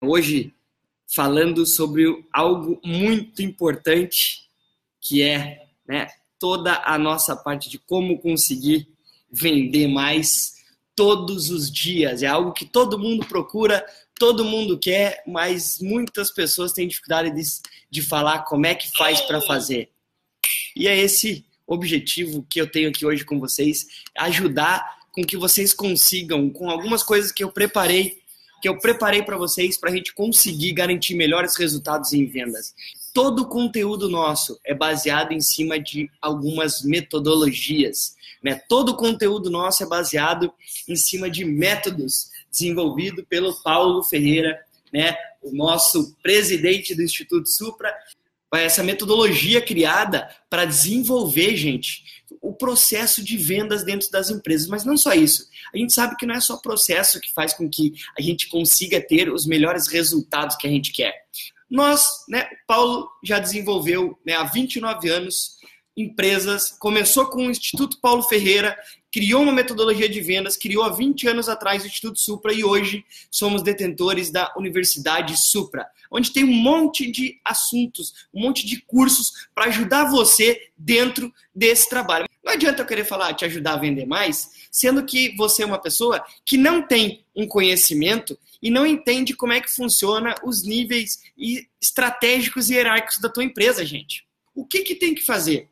Hoje, falando sobre algo muito importante, que é né, toda a nossa parte de como conseguir vender mais todos os dias. É algo que todo mundo procura, todo mundo quer, mas muitas pessoas têm dificuldade de, de falar como é que faz para fazer. E é esse objetivo que eu tenho aqui hoje com vocês, ajudar com que vocês consigam, com algumas coisas que eu preparei que eu preparei para vocês para a gente conseguir garantir melhores resultados em vendas. Todo o conteúdo nosso é baseado em cima de algumas metodologias. Né? Todo o conteúdo nosso é baseado em cima de métodos desenvolvido pelo Paulo Ferreira, né? o nosso presidente do Instituto Supra. Essa metodologia criada para desenvolver, gente, o processo de vendas dentro das empresas. Mas não só isso. A gente sabe que não é só processo que faz com que a gente consiga ter os melhores resultados que a gente quer. Nós, né, Paulo já desenvolveu né, há 29 anos empresas, começou com o Instituto Paulo Ferreira, criou uma metodologia de vendas, criou há 20 anos atrás o Instituto Supra e hoje somos detentores da Universidade Supra, onde tem um monte de assuntos, um monte de cursos para ajudar você dentro desse trabalho. Não adianta eu querer falar, te ajudar a vender mais, sendo que você é uma pessoa que não tem um conhecimento e não entende como é que funciona os níveis estratégicos e hierárquicos da tua empresa, gente. O que, que tem que fazer?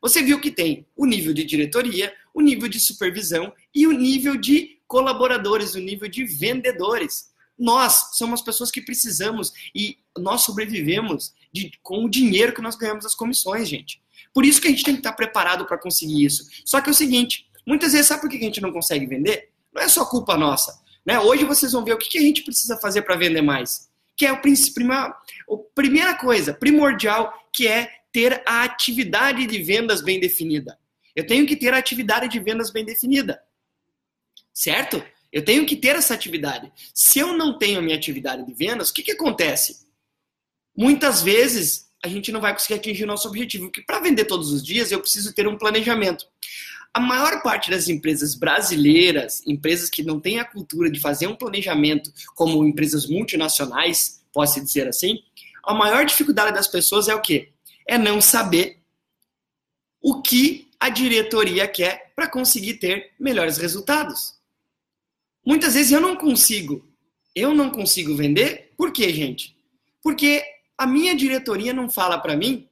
Você viu que tem o nível de diretoria, o nível de supervisão e o nível de colaboradores, o nível de vendedores. Nós somos pessoas que precisamos e nós sobrevivemos de, com o dinheiro que nós ganhamos das comissões, gente. Por isso que a gente tem que estar preparado para conseguir isso. Só que é o seguinte, muitas vezes sabe por que a gente não consegue vender? Não é só culpa nossa. Né? Hoje vocês vão ver o que a gente precisa fazer para vender mais. Que é o prima, a primeira coisa, primordial, que é ter a atividade de vendas bem definida. Eu tenho que ter a atividade de vendas bem definida. Certo? Eu tenho que ter essa atividade. Se eu não tenho a minha atividade de vendas, o que, que acontece? Muitas vezes a gente não vai conseguir atingir o nosso objetivo, porque para vender todos os dias eu preciso ter um planejamento. A maior parte das empresas brasileiras, empresas que não têm a cultura de fazer um planejamento, como empresas multinacionais, posso dizer assim, a maior dificuldade das pessoas é o quê? É não saber o que a diretoria quer para conseguir ter melhores resultados. Muitas vezes eu não consigo, eu não consigo vender, por quê, gente? Porque a minha diretoria não fala para mim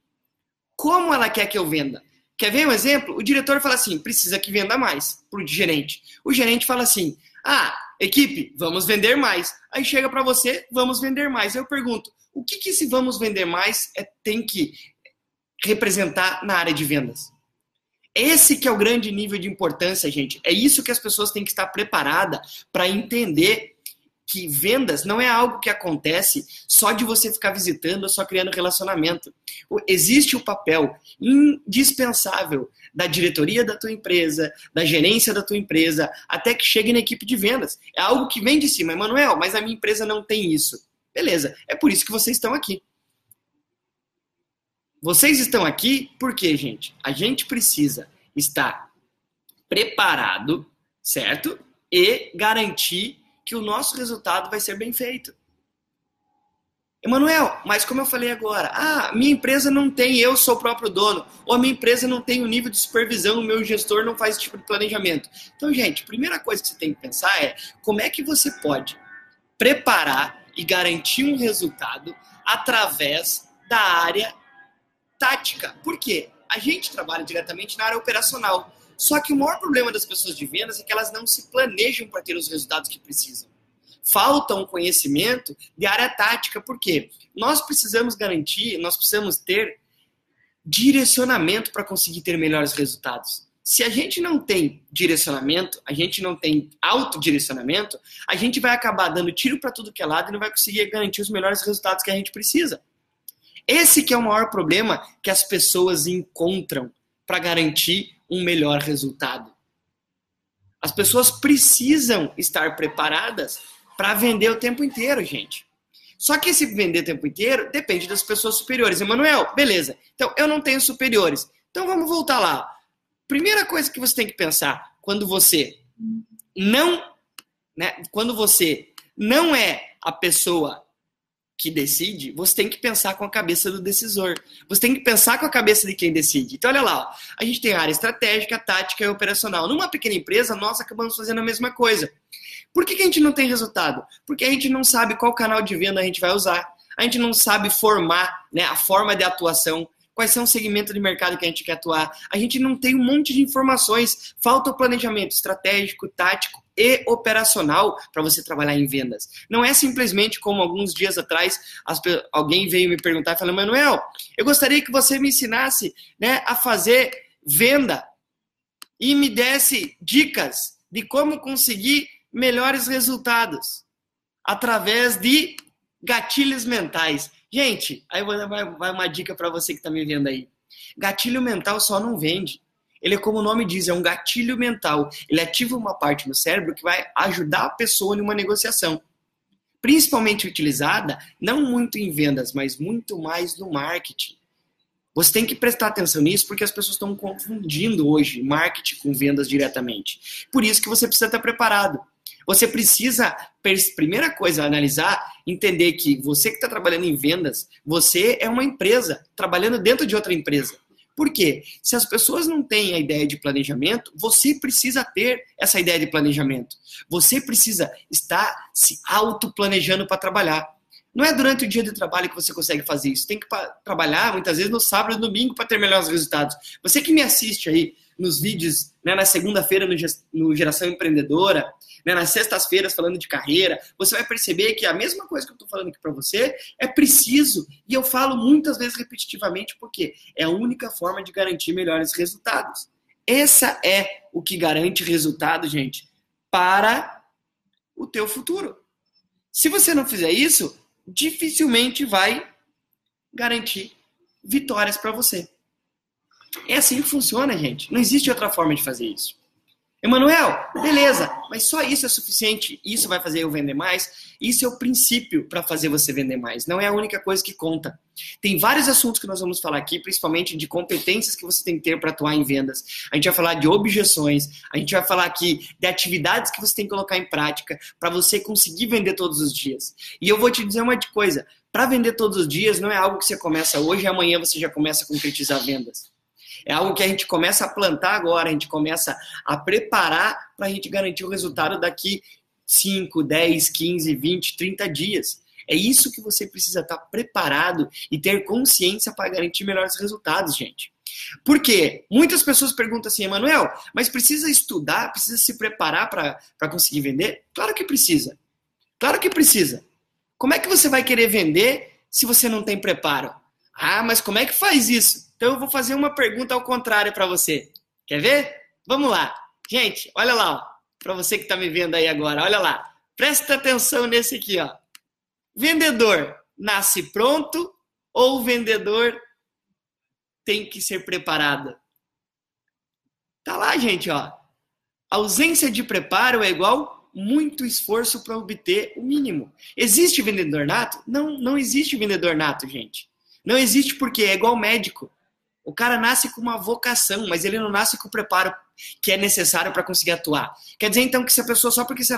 como ela quer que eu venda. Quer ver um exemplo? O diretor fala assim: precisa que venda mais para o gerente. O gerente fala assim: ah, equipe, vamos vender mais. Aí chega para você, vamos vender mais. Eu pergunto: o que, que esse vamos vender mais é, tem que representar na área de vendas? Esse que é o grande nível de importância, gente. É isso que as pessoas têm que estar preparadas para entender que vendas não é algo que acontece só de você ficar visitando ou só criando relacionamento. Existe o papel indispensável da diretoria da tua empresa, da gerência da tua empresa, até que chegue na equipe de vendas. É algo que vem de cima, Emanuel, mas a minha empresa não tem isso. Beleza, é por isso que vocês estão aqui. Vocês estão aqui porque, gente, a gente precisa estar preparado, certo? E garantir que o nosso resultado vai ser bem feito. Emanuel, mas como eu falei agora, ah, minha empresa não tem, eu sou o próprio dono, ou a minha empresa não tem o um nível de supervisão, o meu gestor não faz esse tipo de planejamento. Então, gente, primeira coisa que você tem que pensar é como é que você pode preparar e garantir um resultado através da área tática. Por quê? A gente trabalha diretamente na área operacional. Só que o maior problema das pessoas de vendas é que elas não se planejam para ter os resultados que precisam. Falta um conhecimento de área tática, porque nós precisamos garantir, nós precisamos ter direcionamento para conseguir ter melhores resultados. Se a gente não tem direcionamento, a gente não tem autodirecionamento, a gente vai acabar dando tiro para tudo que é lado e não vai conseguir garantir os melhores resultados que a gente precisa. Esse que é o maior problema que as pessoas encontram para garantir um melhor resultado. As pessoas precisam estar preparadas para vender o tempo inteiro, gente. Só que esse vender o tempo inteiro depende das pessoas superiores. Emanuel, beleza. Então, eu não tenho superiores. Então, vamos voltar lá. Primeira coisa que você tem que pensar quando você não, né, quando você não é a pessoa que decide, você tem que pensar com a cabeça do decisor. Você tem que pensar com a cabeça de quem decide. Então, olha lá, ó, a gente tem área estratégica, tática e operacional. Numa pequena empresa, nós acabamos fazendo a mesma coisa. Por que, que a gente não tem resultado? Porque a gente não sabe qual canal de venda a gente vai usar. A gente não sabe formar né, a forma de atuação quais são os segmentos de mercado que a gente quer atuar. A gente não tem um monte de informações. Falta o planejamento estratégico, tático e operacional para você trabalhar em vendas. Não é simplesmente como alguns dias atrás as, alguém veio me perguntar e falou: Manuel, eu gostaria que você me ensinasse né, a fazer venda e me desse dicas de como conseguir melhores resultados através de gatilhos mentais. Gente, aí vai uma dica para você que está me vendo aí. Gatilho mental só não vende. Ele é como o nome diz, é um gatilho mental. Ele ativa uma parte no cérebro que vai ajudar a pessoa em uma negociação. Principalmente utilizada, não muito em vendas, mas muito mais no marketing. Você tem que prestar atenção nisso porque as pessoas estão confundindo hoje marketing com vendas diretamente. Por isso que você precisa estar preparado. Você precisa, primeira coisa, analisar, entender que você que está trabalhando em vendas, você é uma empresa trabalhando dentro de outra empresa. Por quê? Se as pessoas não têm a ideia de planejamento, você precisa ter essa ideia de planejamento. Você precisa estar se auto-planejando para trabalhar. Não é durante o dia de trabalho que você consegue fazer isso. Tem que trabalhar muitas vezes no sábado e domingo para ter melhores resultados. Você que me assiste aí nos vídeos, né, na segunda-feira no, Geração Empreendedora, né, nas sextas-feiras falando de carreira, você vai perceber que a mesma coisa que eu estou falando aqui para você é preciso, e eu falo muitas vezes repetitivamente, porque é a única forma de garantir melhores resultados. Essa é o que garante resultado, gente, para o teu futuro. Se você não fizer isso, dificilmente vai garantir vitórias para você. É assim que funciona, gente. Não existe outra forma de fazer isso. Emanuel, beleza, mas só isso é suficiente? Isso vai fazer eu vender mais? Isso é o princípio para fazer você vender mais, não é a única coisa que conta. Tem vários assuntos que nós vamos falar aqui, principalmente de competências que você tem que ter para atuar em vendas. A gente vai falar de objeções, a gente vai falar aqui de atividades que você tem que colocar em prática para você conseguir vender todos os dias. E eu vou te dizer uma coisa: para vender todos os dias não é algo que você começa hoje e amanhã você já começa a concretizar vendas. É algo que a gente começa a plantar agora, a gente começa a preparar para a gente garantir o resultado daqui 5, 10, 15, 20, 30 dias. É isso que você precisa estar preparado e ter consciência para garantir melhores resultados, gente. Por quê? Muitas pessoas perguntam assim, Emanuel, mas precisa estudar, precisa se preparar para conseguir vender? Claro que precisa. Claro que precisa. Como é que você vai querer vender se você não tem preparo? Ah, mas como é que faz isso? Então eu vou fazer uma pergunta ao contrário para você. Quer ver? Vamos lá. Gente, olha lá, para você que está me vendo aí agora, olha lá. Presta atenção nesse aqui, ó. Vendedor nasce pronto ou vendedor tem que ser preparado? Tá lá, gente, ó. ausência de preparo é igual muito esforço para obter o mínimo. Existe vendedor nato? Não, não existe vendedor nato, gente. Não existe porque é igual médico. O cara nasce com uma vocação, mas ele não nasce com o preparo que é necessário para conseguir atuar. Quer dizer então que se a pessoa só porque se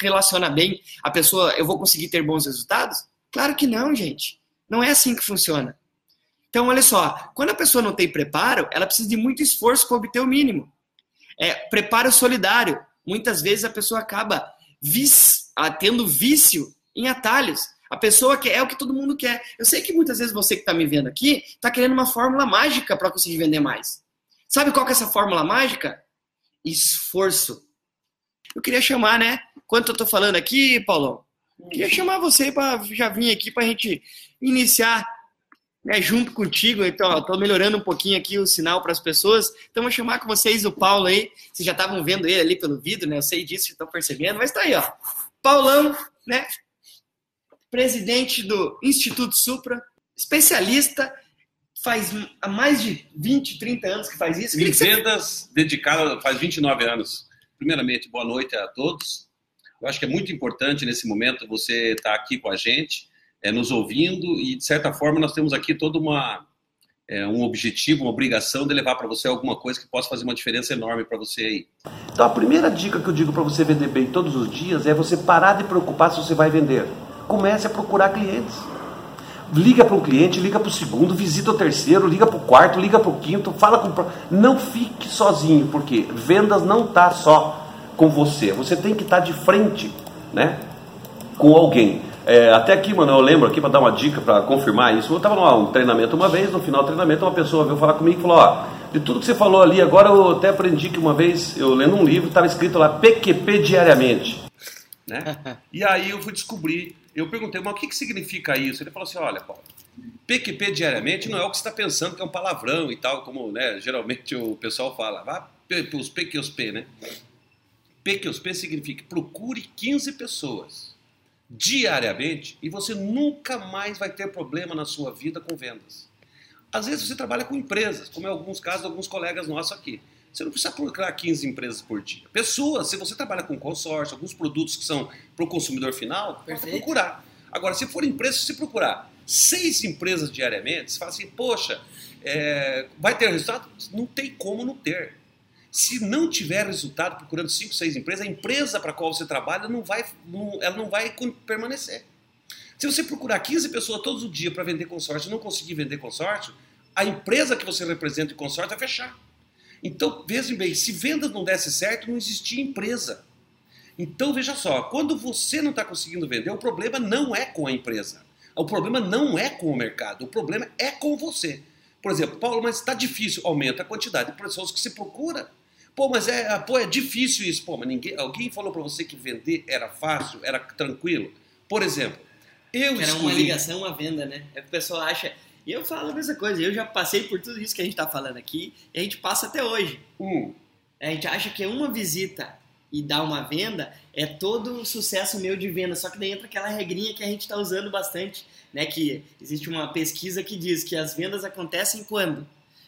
relaciona bem, a pessoa eu vou conseguir ter bons resultados? Claro que não, gente. Não é assim que funciona. Então, olha só, quando a pessoa não tem preparo, ela precisa de muito esforço para obter o mínimo. É, preparo solidário. Muitas vezes a pessoa acaba tendo vício em atalhos. A pessoa quer é o que todo mundo quer. Eu sei que muitas vezes você que está me vendo aqui está querendo uma fórmula mágica para conseguir vender mais. Sabe qual que é essa fórmula mágica? Esforço. Eu queria chamar, né? Quanto eu estou falando aqui, Paulão? Queria chamar você para já vir aqui para a gente iniciar né, junto contigo. Então, estou melhorando um pouquinho aqui o sinal para as pessoas. Então, vou chamar com vocês o Paulo aí. Vocês já estavam vendo ele ali pelo vídeo, né? Eu sei disso, estão percebendo, mas está aí, ó. Paulão, né? Presidente do Instituto Supra, especialista, faz há mais de 20, 30 anos que faz isso. Em vendas, você... dedicado faz 29 anos. Primeiramente, boa noite a todos. Eu acho que é muito importante nesse momento você estar aqui com a gente, é, nos ouvindo e, de certa forma, nós temos aqui toda uma é, um objetivo, uma obrigação de levar para você alguma coisa que possa fazer uma diferença enorme para você aí. Então, a primeira dica que eu digo para você vender bem todos os dias é você parar de preocupar se você vai vender comece a procurar clientes. Liga para um cliente, liga para o segundo, visita o terceiro, liga para o quarto, liga para o quinto, fala com o... Não fique sozinho, porque vendas não está só com você. Você tem que estar tá de frente né, com alguém. É, até aqui, mano, eu lembro aqui para dar uma dica, para confirmar isso. Eu estava num treinamento uma vez, no final do treinamento, uma pessoa veio falar comigo e falou: Ó, de tudo que você falou ali, agora eu até aprendi que uma vez, eu lendo um livro, estava escrito lá PQP diariamente. Né? E aí eu fui descobrir eu perguntei, mas o que, que significa isso? Ele falou assim: olha, Paulo, PQP diariamente não é o que você está pensando que é um palavrão e tal, como né, geralmente o pessoal fala. Vá os PQP, né? PQP significa procure 15 pessoas diariamente e você nunca mais vai ter problema na sua vida com vendas. Às vezes você trabalha com empresas, como é alguns casos alguns colegas nossos aqui. Você não precisa procurar 15 empresas por dia. Pessoas, se você trabalha com consórcio, alguns produtos que são para o consumidor final, pode procurar. Agora, se for empresa, se você procurar seis empresas diariamente, você fala assim, poxa, é, vai ter resultado? Não tem como não ter. Se não tiver resultado procurando cinco, seis empresas, a empresa para a qual você trabalha não vai, não, ela não vai permanecer. Se você procurar 15 pessoas todos os dias para vender consórcio e não conseguir vender consórcio, a empresa que você representa em consórcio vai fechar. Então, vejam bem, se vendas não desse certo, não existia empresa. Então, veja só, quando você não está conseguindo vender, o problema não é com a empresa. O problema não é com o mercado, o problema é com você. Por exemplo, Paulo, mas está difícil, aumenta a quantidade de pessoas que se procura. Pô, mas é, pô, é difícil isso. Pô, mas ninguém, alguém falou para você que vender era fácil, era tranquilo? Por exemplo, eu Era escolhi... uma ligação à venda, né? É que o pessoal acha, e eu falo a mesma coisa, eu já passei por tudo isso que a gente está falando aqui e a gente passa até hoje. Hum. A gente acha que uma visita e dar uma venda é todo o sucesso meu de venda, só que daí entra aquela regrinha que a gente está usando bastante, né? Que existe uma pesquisa que diz que as vendas acontecem quando?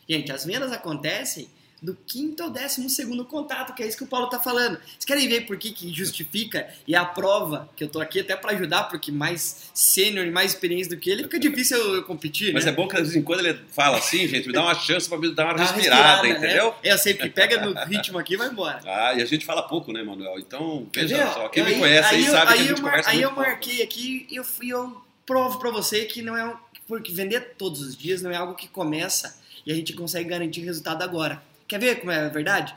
Gente, as vendas acontecem do quinto ao décimo segundo contato, que é isso que o Paulo está falando. Vocês querem ver por que, que justifica e a prova que eu estou aqui até para ajudar, porque mais sênior e mais experiência do que ele, fica difícil eu, eu competir. Mas né? é bom que de vez em quando ele fala assim, gente, me dá uma chance para me dar uma, respirada, respirada, entendeu? Né? Eu sei que pega no ritmo aqui e vai embora. Ah, e a gente fala pouco, né, Manuel? Então, veja entendeu? só, quem aí, me conhece aí, aí sabe aí que a gente eu, conversa Aí eu marquei pouco. aqui e eu, eu provo para você que não é um, porque vender todos os dias não é algo que começa e a gente consegue garantir resultado agora. Quer ver como é a verdade?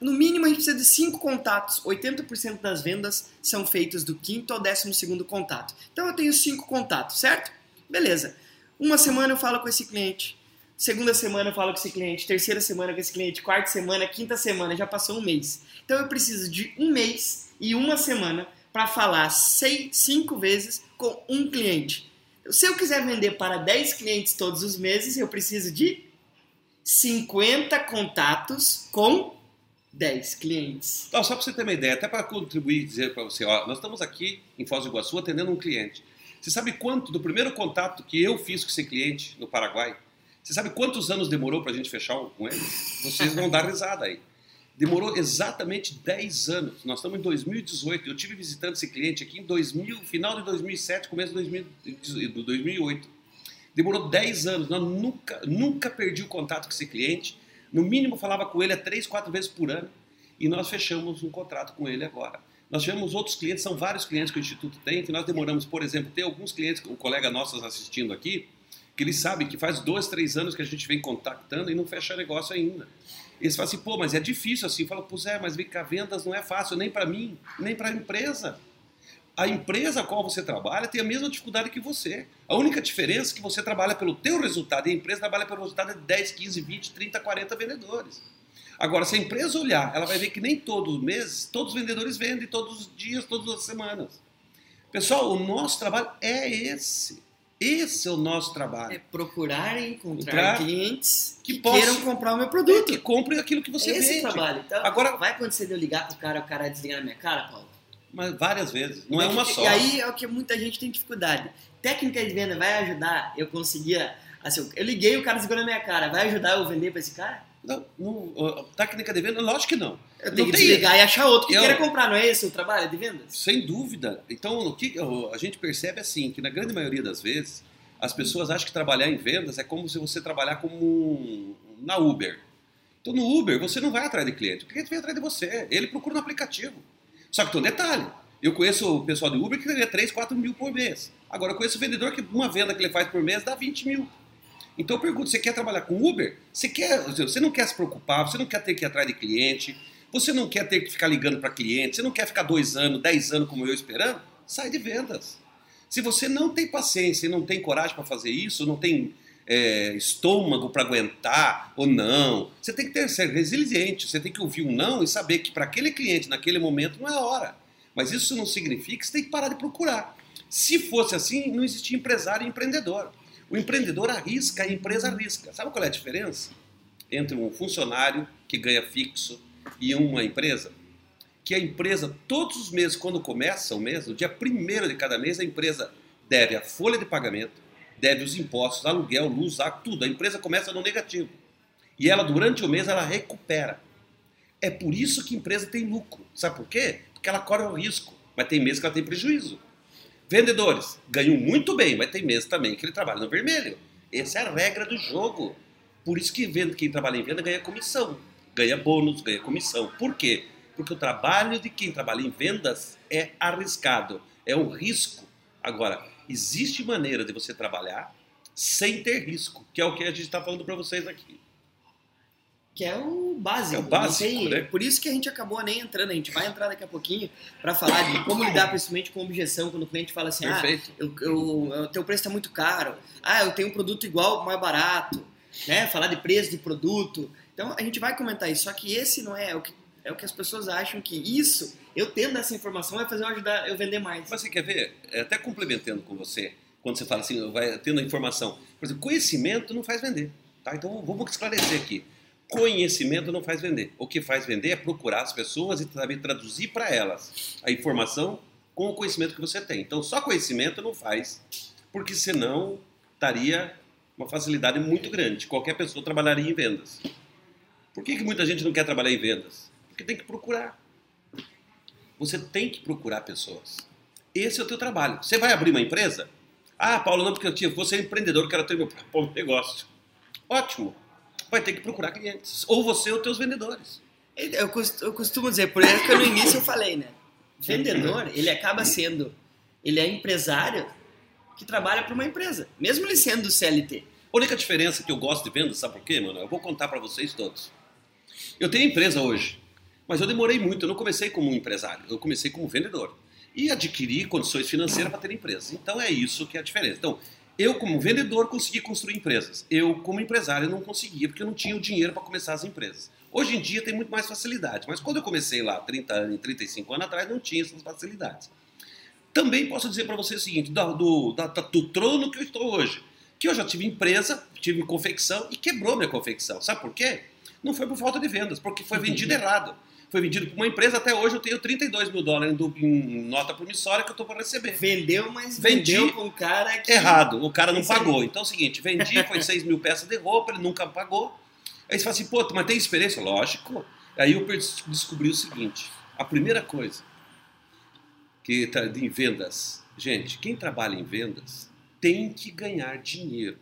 No mínimo, a gente precisa de 5 contatos. 80% das vendas são feitas do quinto ao décimo segundo contato. Então, eu tenho 5 contatos, certo? Beleza. Uma semana eu falo com esse cliente. Segunda semana eu falo com esse cliente. Terceira semana com esse cliente. Quarta semana, quinta semana. Já passou um mês. Então, eu preciso de um mês e uma semana para falar 5 vezes com um cliente. Se eu quiser vender para 10 clientes todos os meses, eu preciso de 50 contatos com 10 clientes. Não, só para você ter uma ideia, até para contribuir e dizer para você, ó, nós estamos aqui em Foz do Iguaçu atendendo um cliente. Você sabe quanto do primeiro contato que eu fiz com esse cliente no Paraguai? Você sabe quantos anos demorou para a gente fechar com ele? Vocês vão dar risada aí. Demorou exatamente 10 anos. Nós estamos em 2018. Eu tive visitando esse cliente aqui em 2000, final de 2007, começo de 2008. Demorou 10 anos, nós nunca, nunca perdi o contato com esse cliente. No mínimo falava com ele 3, 4 vezes por ano. E nós fechamos um contrato com ele agora. Nós tivemos outros clientes, são vários clientes que o Instituto tem, que nós demoramos, por exemplo, tem alguns clientes, um colega nosso assistindo aqui, que eles sabem que faz dois, três anos que a gente vem contactando e não fecha negócio ainda. Eles falam assim, pô, mas é difícil assim. Fala, pois é, mas vem cá, vendas não é fácil, nem para mim, nem para a empresa a empresa a qual você trabalha tem a mesma dificuldade que você. A única diferença é que você trabalha pelo teu resultado e a empresa trabalha pelo resultado de 10, 15, 20, 30, 40 vendedores. Agora, se a empresa olhar, ela vai ver que nem todos os meses, todos os vendedores vendem todos os dias, todas as semanas. Pessoal, o nosso trabalho é esse. Esse é o nosso trabalho. É procurar e encontrar clientes que, que possam, queiram comprar o meu produto. É, que comprem aquilo que você esse vende. Esse é trabalho. Então, Agora, vai acontecer de eu ligar pro cara, o cara desligar na minha cara, Paulo? Mas várias vezes, não é uma só. E aí é o que muita gente tem dificuldade. Técnica de venda vai ajudar eu conseguir. Assim, eu liguei o cara segurou na minha cara, vai ajudar eu vender para esse cara? Não, não, técnica de venda, lógico que não. Eu tenho não que tem... desligar e achar outro que eu... queira comprar, não é esse o trabalho de vendas? Sem dúvida. Então, o que a gente percebe é assim, que na grande maioria das vezes, as pessoas acham que trabalhar em vendas é como se você trabalhar como na Uber. Então, no Uber, você não vai atrás de cliente. O cliente vem atrás de você. Ele procura no aplicativo. Só que tem um detalhe. Eu conheço o pessoal de Uber que ganha 3, 4 mil por mês. Agora, eu conheço o vendedor que uma venda que ele faz por mês dá 20 mil. Então eu pergunto, você quer trabalhar com Uber? Você, quer, você não quer se preocupar, você não quer ter que ir atrás de cliente, você não quer ter que ficar ligando para cliente, você não quer ficar dois anos, dez anos como eu esperando? Sai de vendas. Se você não tem paciência e não tem coragem para fazer isso, não tem é, estômago para aguentar ou não, você tem que ter, ser resiliente, você tem que ouvir um não e saber que para aquele cliente, naquele momento, não é a hora. Mas isso não significa que você tem que parar de procurar. Se fosse assim, não existia empresário e empreendedor. O empreendedor arrisca, a empresa arrisca. Sabe qual é a diferença entre um funcionário que ganha fixo e uma empresa? Que a empresa, todos os meses, quando começa o mês, no dia primeiro de cada mês, a empresa deve a folha de pagamento, deve os impostos, aluguel, luz, tudo. A empresa começa no negativo. E ela, durante o mês, ela recupera. É por isso que a empresa tem lucro. Sabe por quê? Porque ela corre o risco. Mas tem meses que ela tem prejuízo. Vendedores ganham muito bem, mas tem meses também que ele trabalha no vermelho. Essa é a regra do jogo. Por isso que quem trabalha em venda ganha comissão, ganha bônus, ganha comissão. Por quê? Porque o trabalho de quem trabalha em vendas é arriscado, é um risco. Agora, existe maneira de você trabalhar sem ter risco, que é o que a gente está falando para vocês aqui que é o básico. É o básico, tem, né? Por isso que a gente acabou nem entrando, a gente vai entrar daqui a pouquinho para falar de como lidar principalmente com objeção, quando o cliente fala assim, Perfeito. ah, eu, eu, o teu preço está muito caro, ah, eu tenho um produto igual, mais barato, né? Falar de preço de produto. Então a gente vai comentar isso, só que esse não é o que, é o que as pessoas acham que isso, eu tendo essa informação, vai fazer eu ajudar eu vender mais. Mas você quer ver, é, até complementando com você, quando você fala assim, vai tendo a informação, por exemplo, conhecimento não faz vender, tá? Então vamos esclarecer aqui. Conhecimento não faz vender. O que faz vender é procurar as pessoas e saber traduzir para elas a informação com o conhecimento que você tem. Então, só conhecimento não faz, porque senão estaria uma facilidade muito grande. Qualquer pessoa trabalharia em vendas. Por que, que muita gente não quer trabalhar em vendas? Porque tem que procurar. Você tem que procurar pessoas. Esse é o teu trabalho. Você vai abrir uma empresa? Ah, Paulo, não, porque eu tinha, você é empreendedor, quero ter meu próprio negócio. Ótimo vai ter que procurar clientes. Ou você ou teus vendedores. Eu costumo dizer, por exemplo, que no início eu falei, né? Vendedor, ele acaba sendo, ele é empresário que trabalha para uma empresa, mesmo ele sendo CLT. A única diferença que eu gosto de vendas, sabe por quê, mano? Eu vou contar para vocês todos. Eu tenho empresa hoje, mas eu demorei muito. Eu não comecei como um empresário, eu comecei como vendedor. E adquiri condições financeiras para ter empresa. Então é isso que é a diferença. Então, eu, como vendedor, consegui construir empresas. Eu, como empresário, não conseguia, porque eu não tinha o dinheiro para começar as empresas. Hoje em dia tem muito mais facilidade, mas quando eu comecei lá, 30 anos, 35 anos atrás, não tinha essas facilidades. Também posso dizer para você o seguinte: do, do, do trono que eu estou hoje, que eu já tive empresa, tive confecção e quebrou minha confecção. Sabe por quê? Não foi por falta de vendas, porque foi vendido errado foi vendido para uma empresa, até hoje eu tenho 32 mil dólares em nota promissória que eu estou para receber. Vendeu, mas vendi vendeu com um cara que... Errado, o cara não pagou. Então é o seguinte, vendi, foi 6 mil peças de roupa, ele nunca pagou. Aí você fala assim, pô, mas tem experiência? Lógico. Aí eu descobri o seguinte, a primeira coisa que está em vendas, gente, quem trabalha em vendas tem que ganhar dinheiro.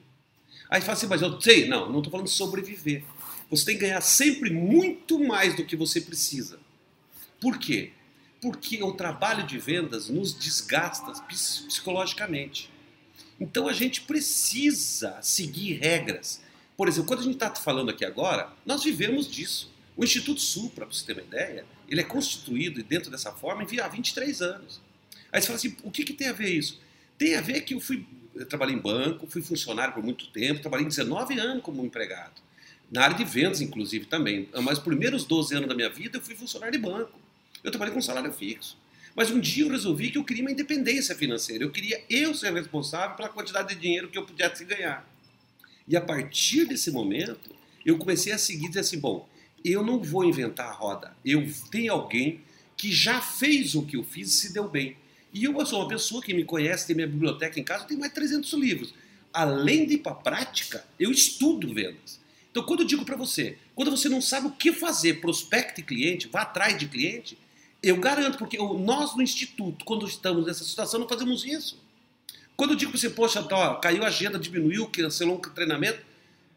Aí você fala assim, mas eu sei, não, não estou falando sobreviver. Você tem que ganhar sempre muito mais do que você precisa. Por quê? Porque o trabalho de vendas nos desgasta psicologicamente. Então a gente precisa seguir regras. Por exemplo, quando a gente está falando aqui agora, nós vivemos disso. O Instituto Supra, para você ter uma ideia, ele é constituído dentro dessa forma há 23 anos. Aí você fala assim, o que, que tem a ver isso? Tem a ver que eu fui, eu trabalhei em banco, fui funcionário por muito tempo, trabalhei 19 anos como empregado na área de vendas, inclusive, também. Mas os primeiros 12 anos da minha vida eu fui funcionário de banco. Eu trabalhei com salário fixo. Mas um dia eu resolvi que eu queria uma independência financeira. Eu queria eu ser responsável pela quantidade de dinheiro que eu pudesse ganhar. E a partir desse momento, eu comecei a seguir dizer assim: bom, eu não vou inventar a roda. Eu tenho alguém que já fez o que eu fiz e se deu bem. E eu sou uma pessoa que me conhece, tem minha biblioteca em casa, tenho mais de 300 livros. Além de ir para a prática, eu estudo vendas. Então, quando eu digo para você, quando você não sabe o que fazer, prospecte cliente, vá atrás de cliente, eu garanto, porque nós no Instituto, quando estamos nessa situação, não fazemos isso. Quando eu digo para você, poxa, tá, caiu a agenda, diminuiu, cancelou um treinamento,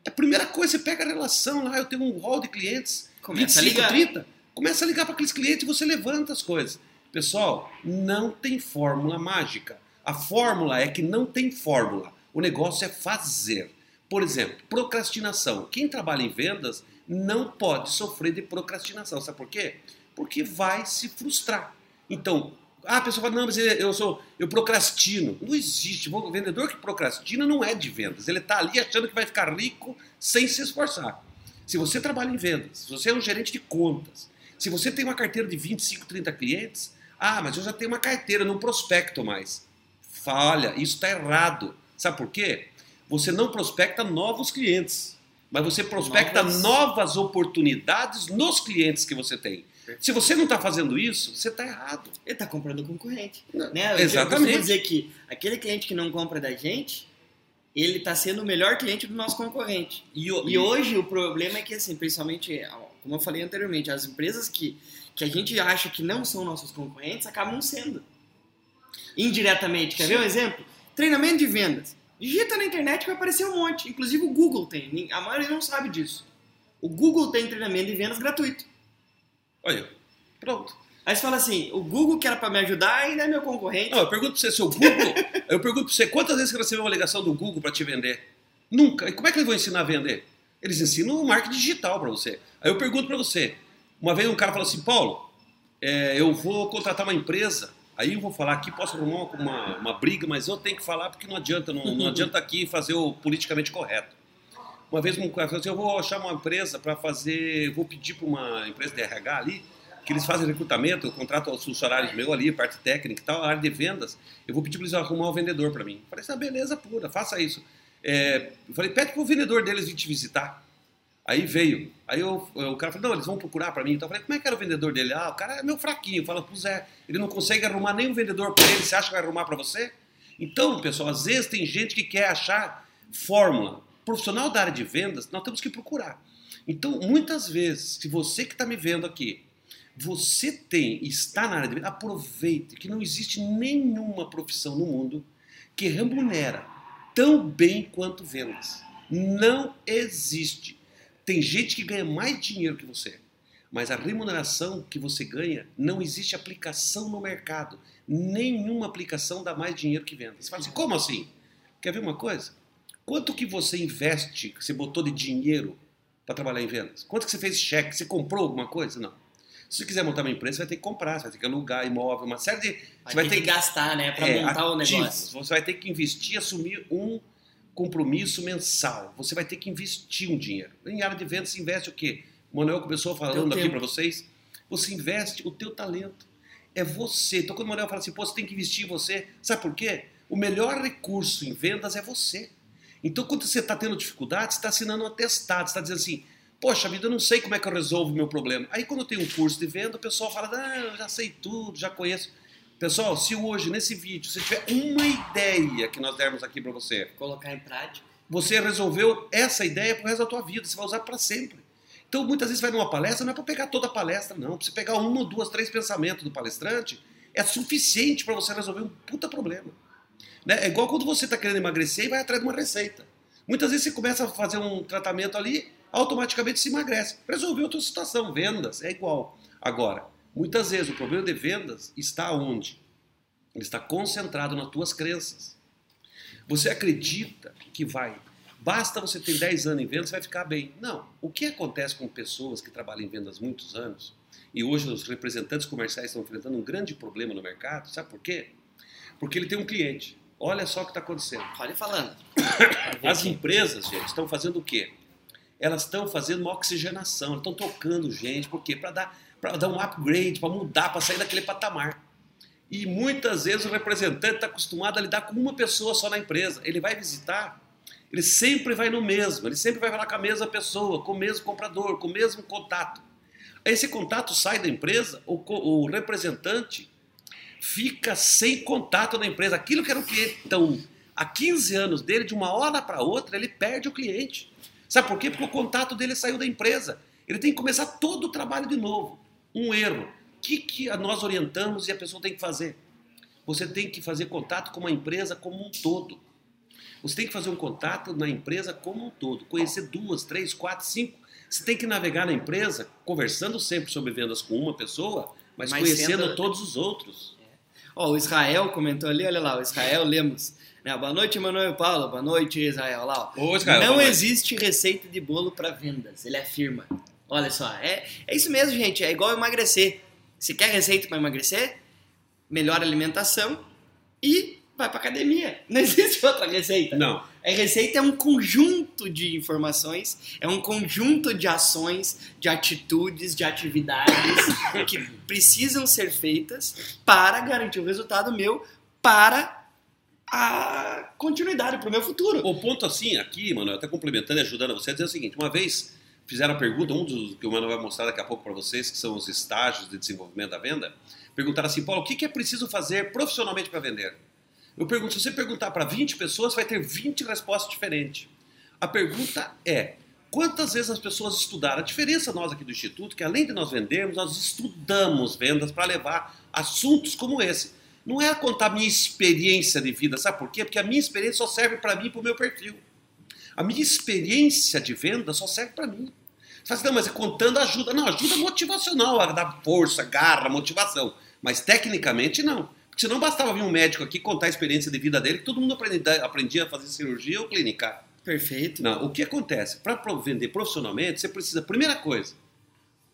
a primeira coisa, você pega a relação lá, eu tenho um hall de clientes, começa 25, a ligar. 30, começa a ligar para aqueles clientes e você levanta as coisas. Pessoal, não tem fórmula mágica. A fórmula é que não tem fórmula. O negócio é fazer. Por exemplo, procrastinação. Quem trabalha em vendas não pode sofrer de procrastinação. Sabe por quê? Porque vai se frustrar. Então, ah, a pessoa fala, não, mas eu sou, eu procrastino. Não existe. O vendedor que procrastina não é de vendas. Ele está ali achando que vai ficar rico sem se esforçar. Se você trabalha em vendas, se você é um gerente de contas, se você tem uma carteira de 25, 30 clientes, ah, mas eu já tenho uma carteira, não prospecto mais. Falha, isso está errado. Sabe por quê? Você não prospecta novos clientes, mas você prospecta novas, novas oportunidades nos clientes que você tem. Se você não está fazendo isso, você está errado. Ele está comprando concorrente. Né? Exatamente. Eu dizer que aquele cliente que não compra da gente, ele está sendo o melhor cliente do nosso concorrente. E, e, hoje o problema é que, assim, principalmente, como eu falei anteriormente, as empresas que, que a gente acha que não são nossos concorrentes acabam sendo. Indiretamente. Quer ver um exemplo? Treinamento de vendas. Digita na internet vai aparecer um monte. Inclusive o Google tem. A maioria não sabe disso. O Google tem treinamento de vendas gratuito. Olha, pronto. Aí você fala assim, o Google que era para me ajudar ainda é meu concorrente. Não, eu pergunto para você, seu Google, eu pergunto para você, quantas vezes você recebeu uma ligação do Google para te vender? Nunca. E como é que eles vão ensinar a vender? Eles ensinam o marketing digital para você. Aí eu pergunto para você, uma vez um cara falou assim, Paulo, é, eu vou contratar uma empresa, aí eu vou falar aqui, posso arrumar uma, uma, briga, mas eu tenho que falar porque não adianta, não, não adianta aqui fazer o politicamente correto. Uma vez um cara falou assim, eu vou achar uma empresa para fazer, vou pedir para uma empresa de RH ali, que eles fazem recrutamento, eu contrato os funcionários meus ali, parte técnica e tal, a área de vendas, eu vou pedir para eles arrumar um vendedor para mim. Eu falei, essa beleza pura, faça isso. É, eu falei, pede para o vendedor deles vir te visitar. Aí veio. Aí eu, o cara falou, não, eles vão procurar para mim. Então eu falei, como é que era o vendedor dele? Ah, o cara é meu fraquinho. Fala, pois é, ele não consegue arrumar nem um vendedor para ele, você acha que vai arrumar para você? Então, pessoal, às vezes tem gente que quer achar fórmula profissional da área de vendas, nós temos que procurar. Então, muitas vezes, se você que está me vendo aqui, você tem, está na área de vendas, aproveite que não existe nenhuma profissão no mundo que remunera tão bem quanto vendas. Não existe. Tem gente que ganha mais dinheiro que você, mas a remuneração que você ganha não existe aplicação no mercado. Nenhuma aplicação dá mais dinheiro que vendas. Você fala assim, como assim? Quer ver uma coisa? Quanto que você investe, que você botou de dinheiro para trabalhar em vendas? Quanto que você fez cheque? Você comprou alguma coisa? Não. Se você quiser montar uma empresa, você vai ter que comprar, você vai ter que alugar imóvel, uma série de. Vai você vai ter que gastar, né, para é, montar o negócio. Você vai ter que investir, assumir um compromisso mensal. Você vai ter que investir um dinheiro. Em área de vendas, você investe o quê? O Manuel começou falando aqui para vocês. Você investe o teu talento. É você. Então, quando o Manuel fala assim, pô, você tem que investir em você, sabe por quê? O melhor recurso em vendas é você. Então, quando você está tendo dificuldade, você está assinando um atestado, você está dizendo assim, poxa vida, eu não sei como é que eu resolvo o meu problema. Aí quando eu tenho um curso de venda, o pessoal fala, ah, eu já sei tudo, já conheço. Pessoal, se hoje, nesse vídeo, você tiver uma ideia que nós dermos aqui para você... Colocar em prática. Você resolveu essa ideia pro resto da tua vida, você vai usar para sempre. Então, muitas vezes, vai numa palestra, não é para pegar toda a palestra, não. Pra você pegar uma, duas, três pensamentos do palestrante, é suficiente para você resolver um puta problema. Né? É igual quando você está querendo emagrecer e vai atrás de uma receita. Muitas vezes você começa a fazer um tratamento ali, automaticamente se emagrece. Resolveu a tua situação, vendas, é igual. Agora, muitas vezes o problema de vendas está onde? Ele está concentrado nas tuas crenças. Você acredita que vai, basta você ter 10 anos em vendas, você vai ficar bem. Não. O que acontece com pessoas que trabalham em vendas muitos anos, e hoje os representantes comerciais estão enfrentando um grande problema no mercado, sabe por quê? Porque ele tem um cliente. Olha só o que está acontecendo. Pode falando. As empresas, gente, estão fazendo o quê? Elas estão fazendo uma oxigenação, estão tocando gente, por quê? Para dar, dar um upgrade, para mudar, para sair daquele patamar. E muitas vezes o representante está acostumado a lidar com uma pessoa só na empresa. Ele vai visitar, ele sempre vai no mesmo, ele sempre vai falar com a mesma pessoa, com o mesmo comprador, com o mesmo contato. Esse contato sai da empresa, o, o representante fica sem contato na empresa. Aquilo que era o cliente. Então, há 15 anos dele, de uma hora para outra, ele perde o cliente. Sabe por quê? Porque o contato dele saiu da empresa. Ele tem que começar todo o trabalho de novo. Um erro. O que, que nós orientamos e a pessoa tem que fazer? Você tem que fazer contato com a empresa como um todo. Você tem que fazer um contato na empresa como um todo. Conhecer duas, três, quatro, cinco. Você tem que navegar na empresa, conversando sempre sobre vendas com uma pessoa, mas, Mas conhecendo sendo- todos os outros. Ó, o Israel comentou ali, olha lá, o Israel Lemos. Né, boa noite, Emanuel e Paulo. Boa noite, Israel. Lá, ó. Ô, Israel, Não existe receita de bolo para vendas, ele afirma. Olha só, é, é isso mesmo, gente. É igual emagrecer. Se quer receita para emagrecer, melhor alimentação e vai para academia. Não existe outra receita. Não. A receita é um conjunto de informações, é um conjunto de ações, de atitudes, de atividades que precisam ser feitas para garantir o resultado meu para a continuidade, para o meu futuro. O ponto assim, aqui, Manuel, até complementando e ajudando você, a dizer o seguinte: uma vez fizeram a pergunta, um dos que o Manuel vai mostrar daqui a pouco para vocês, que são os estágios de desenvolvimento da venda, perguntaram assim, Paulo, o que é preciso fazer profissionalmente para vender? Eu pergunto, se você perguntar para 20 pessoas, vai ter 20 respostas diferentes. A pergunta é, quantas vezes as pessoas estudaram? A diferença nós aqui do Instituto, que além de nós vendermos, nós estudamos vendas para levar assuntos como esse. Não é contar minha experiência de vida, sabe por quê? Porque a minha experiência só serve para mim e para o meu perfil. A minha experiência de venda só serve para mim. Você fala assim, não, mas é contando ajuda. Não, ajuda motivacional, a dar força, garra, motivação. Mas tecnicamente não. Porque senão bastava vir um médico aqui contar a experiência de vida dele, que todo mundo aprendia, aprendia a fazer cirurgia ou clínica. Perfeito. Não, o que acontece? Para vender profissionalmente, você precisa, primeira coisa, o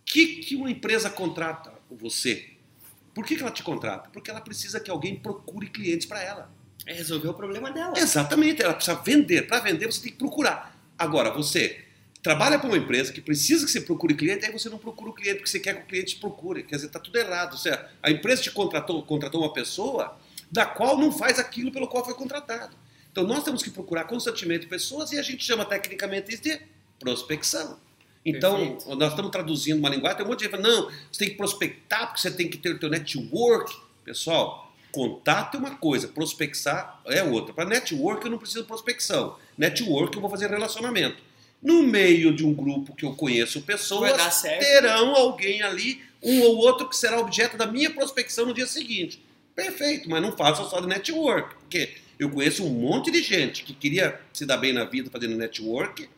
que, que uma empresa contrata você? Por que, que ela te contrata? Porque ela precisa que alguém procure clientes para ela. É resolver o problema dela. Exatamente, ela precisa vender. Para vender, você tem que procurar. Agora, você trabalha para uma empresa que precisa que você procure cliente, aí você não procura o cliente porque você quer que o cliente te procure. Quer dizer, está tudo errado. Seja, a empresa te contratou, contratou uma pessoa da qual não faz aquilo pelo qual foi contratado. Então, nós temos que procurar constantemente pessoas e a gente chama tecnicamente isso de prospecção. Então, Perfeito. nós estamos traduzindo uma linguagem, tem um monte de gente falando, não, você tem que prospectar porque você tem que ter o teu network. Pessoal, contato é uma coisa, prospectar é outra. Para network eu não preciso de prospecção. Network eu vou fazer relacionamento. No meio de um grupo que eu conheço pessoas, terão alguém ali, um ou outro que será objeto da minha prospecção no dia seguinte. Perfeito, mas não faça só de network, porque eu conheço um monte de gente que queria se dar bem na vida fazendo network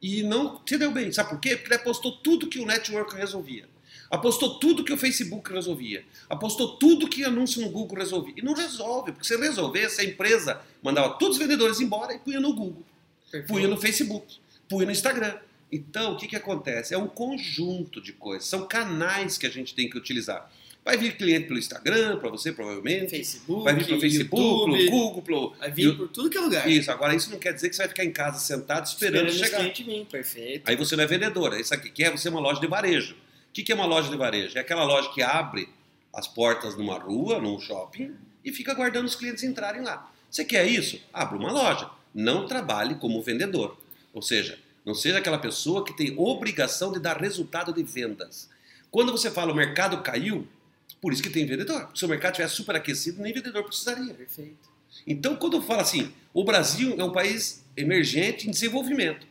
e não se deu bem. Sabe por quê? Porque ele apostou tudo que o network resolvia. Apostou tudo que o Facebook resolvia. Apostou tudo que anúncio no Google resolvia. E não resolve, porque se resolvesse, a empresa mandava todos os vendedores embora e punha no Google, punha no Facebook, punha no Instagram. Então, o que, que acontece? É um conjunto de coisas. São canais que a gente tem que utilizar. Vai vir cliente pelo Instagram, para você, provavelmente. Facebook, Vai vir pelo Facebook, YouTube, pelo Google, pelo... Vai vir por tudo que é lugar. Isso, agora isso não quer dizer que você vai ficar em casa sentado esperando, Esperando chegar. clientes vir, perfeito. Aí você não é vendedora. Isso aqui quer você é uma loja de varejo. O que que é uma loja de varejo? É aquela loja que abre as portas numa rua, num shopping, e fica aguardando os clientes entrarem lá. Você quer isso? Abra uma loja. Não trabalhe como vendedor. Ou seja, não seja aquela pessoa que tem obrigação de dar resultado de vendas. Quando você fala o mercado caiu, por isso que tem vendedor. Se o mercado estiver superaquecido, nem vendedor precisaria. Perfeito. Então, quando eu falo assim, o Brasil é um país emergente em desenvolvimento.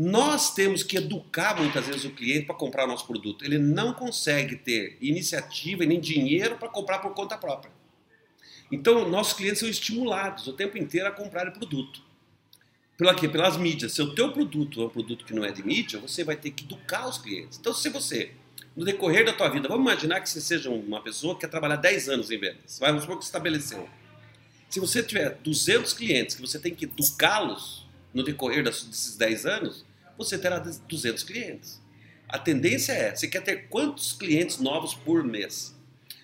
Nós temos que educar muitas vezes o cliente para comprar o nosso produto. Ele não consegue ter iniciativa nem dinheiro para comprar por conta própria. Então, nossos clientes são estimulados o tempo inteiro a comprar o produto. Pela quê? Pelas mídias. Se o teu produto é um produto que não é de mídia, você vai ter que educar os clientes. Então, se você, no decorrer da tua vida, vamos imaginar que você seja uma pessoa que quer trabalhar 10 anos em vendas. Vamos supor que você estabeleceu. Se você tiver 200 clientes que você tem que educá-los no decorrer desses 10 anos, você terá 200 clientes. A tendência é, você quer ter quantos clientes novos por mês?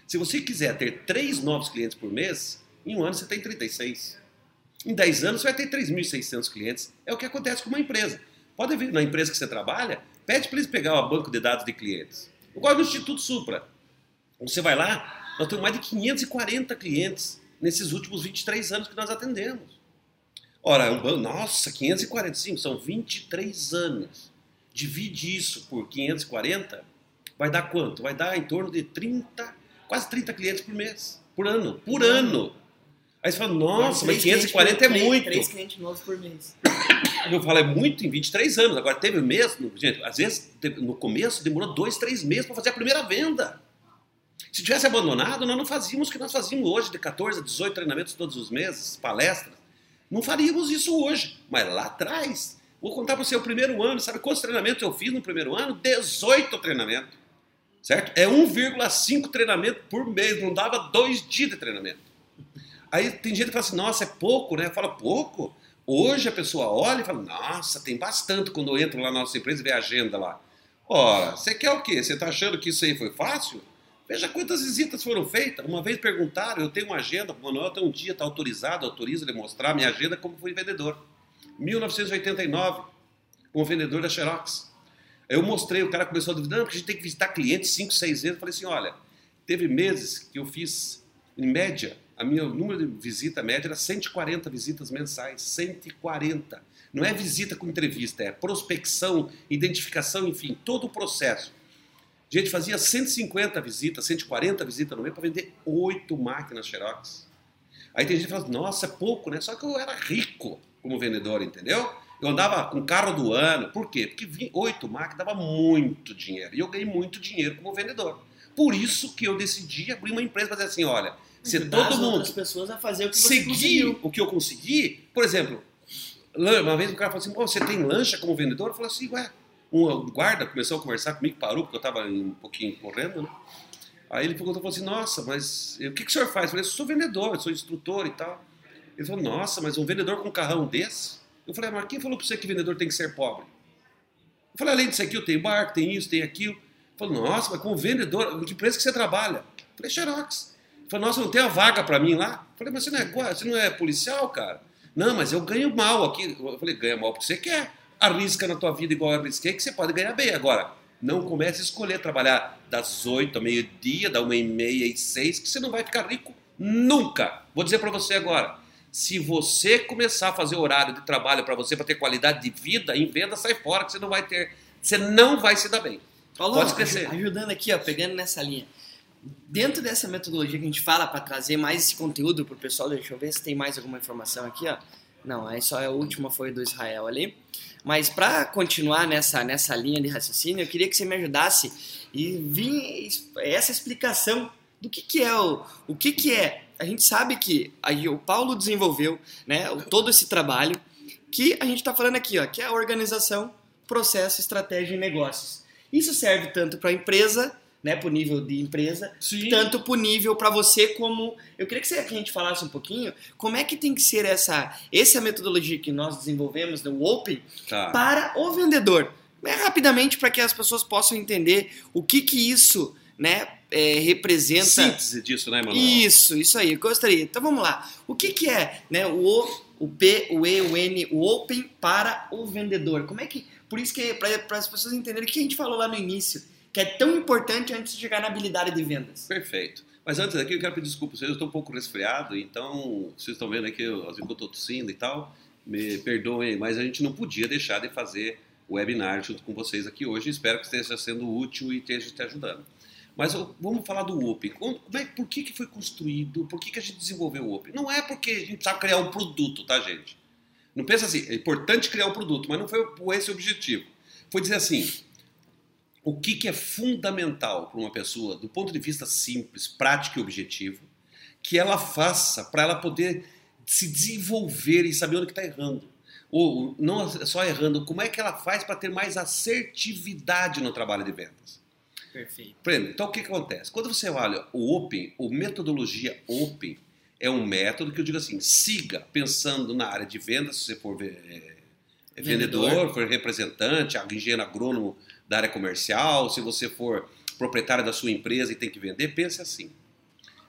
Se você quiser ter 3 novos clientes por mês, em um ano você tem 36. Em 10 anos você vai ter 3.600 clientes. É o que acontece com uma empresa. Pode ver na empresa que você trabalha, pede para eles pegar o banco de dados de clientes. Igual no Instituto Supra. Você vai lá, nós temos mais de 540 clientes nesses últimos 23 anos que nós atendemos. Ora, um banco, nossa, 545, são 23 anos. Divide isso por 540, vai dar quanto? Vai dar em torno de 30, quase 30 clientes por mês, por ano, por Por ano. Aí você fala, nossa, mas Três clientes 540 por- é muito. Três clientes novos por mês. Eu falo, é muito em 23 anos. Agora, teve no- gente, às vezes, no começo, demorou dois, três meses para fazer a primeira venda. Se tivesse abandonado, nós não fazíamos o que nós fazíamos hoje, de 14 a 18 treinamentos todos os meses, palestras. Não faríamos isso hoje. Mas lá atrás, vou contar para você o primeiro ano. Sabe quantos treinamentos eu fiz no primeiro ano? 18 treinamentos. Certo? É 1,5 treinamento por mês, não dava dois dias de treinamento. Aí tem gente que fala assim, nossa, é pouco, né? Fala, pouco? Hoje a pessoa olha e fala, nossa, tem bastante quando eu entro lá na nossa empresa e vê a agenda lá. Ora, você quer o quê? Você está achando que isso aí foi fácil? Veja quantas visitas foram feitas. Uma vez perguntaram, eu tenho uma agenda, o Manuel tem um dia, está autorizado, autoriza ele mostrar minha agenda como fui vendedor. 1989, como vendedor da Xerox. Eu mostrei, o cara começou a duvidar, porque a gente tem que visitar clientes 5, 6 vezes. Eu falei assim, olha, teve meses que eu fiz, em média, a minha número de visita média era 140 visitas mensais. 140. Não é visita com entrevista, é prospecção, identificação, enfim, todo o processo. A gente fazia 150 visitas, 140 visitas no mês para vender oito máquinas Xerox. Aí tem gente que fala, nossa, é pouco, né? Só que eu era rico como vendedor, entendeu? Eu andava com carro do ano. Por quê? Porque oito máquinas dava muito dinheiro. E eu ganhei muito dinheiro como vendedor. Por isso que eu decidi abrir uma empresa para dizer assim, olha, se todo mundo as pessoas a fazer o que seguir conseguiu. o que eu consegui, por exemplo, uma vez o cara falou assim, "Pô, você tem lancha como vendedor? Eu falei assim, ué, um guarda começou a conversar comigo, parou, porque eu estava um pouquinho correndo, né? Aí ele perguntou, falou assim, nossa, mas o que, que o senhor faz? Eu falei, eu sou vendedor, eu sou instrutor e tal. Ele falou, nossa, mas um vendedor com um carrão desse? Eu falei, mas quem falou para você que vendedor tem que ser pobre? Eu falei, além disso aqui, eu tenho barco, tem isso, tem aquilo. Ele falou, nossa, mas como vendedor, que empresa que você trabalha? Eu falei, Xerox. Ele falou, nossa, não tem a vaga para mim lá? Eu falei, mas você não, é, você não é policial, cara? Não, mas eu ganho mal aqui. Eu falei, ganha mal porque você quer. Arrisca na tua vida igual eu arrisquei, que você pode ganhar bem. Agora, não comece a escolher trabalhar das 8 ao meio-dia, da 1 e meia e 6, que você não vai ficar rico nunca. Vou dizer para você agora. Se você começar a fazer horário de trabalho para você, para ter qualidade de vida, em venda, sai fora, que você não vai ter. Você não vai se dar bem. Paulo, Pode aju- ajudando aqui, ó, pegando nessa linha. Dentro dessa metodologia que a gente fala para trazer mais esse conteúdo pro pessoal, deixa eu ver se tem mais alguma informação aqui, ó. Não, aí só a última foi do Israel ali. Mas para continuar nessa, nessa linha de raciocínio, eu queria que você me ajudasse e vir es- essa explicação do que, que é o, o que, que é. A gente sabe que aí o Paulo desenvolveu né, todo esse trabalho que a gente está falando aqui, ó, que é a organização, processo, estratégia e negócios. Isso serve tanto para a empresa, né, para o nível de empresa, Sim. tanto para o nível para você como. Eu queria que, você, que a gente falasse um pouquinho como é que tem que ser essa, essa metodologia que nós desenvolvemos no Open Tá. para o vendedor. É, rapidamente para que as pessoas possam entender o que que isso né, é, representa. Síntese disso, né, Manuel? Isso, isso aí, eu gostaria. Então vamos lá. O que, que é né, o O, o P, o E, o N, o Open para o vendedor? Como é que. Por isso que para as pessoas entenderem o que a gente falou lá no início, que é tão importante antes de chegar na habilidade de vendas. Perfeito. Mas antes daqui eu quero pedir desculpa eu estou um pouco resfriado, então vocês estão vendo aqui, eu, estou tossindo e tal, me perdoem, mas a gente não podia deixar de fazer o webinar junto com vocês aqui hoje, espero que esteja sendo útil e esteja te ajudando. Mas vamos falar do Open. Como, é, por que, que foi construído? Por que, que a gente desenvolveu o Open? Não é porque a gente sabe criar um produto, tá, gente? Não pensa assim, é importante criar um produto, mas não foi esse o objetivo. Foi dizer assim, o que, que é fundamental para uma pessoa, do ponto de vista simples, prático e objetivo, que ela faça para ela poder se desenvolver e saber onde está errando. Ou não só errando, como é que ela faz para ter mais assertividade no trabalho de vendas. Perfeito. Exemplo, então o que, que acontece? Quando você olha o Open, ou metodologia Open, é um método que eu digo assim, siga pensando na área de vendas, se você for é, é vendedor, Vendedor. for representante, engenheiro agrônomo da área comercial, se você for proprietário da sua empresa e tem que vender, pense assim.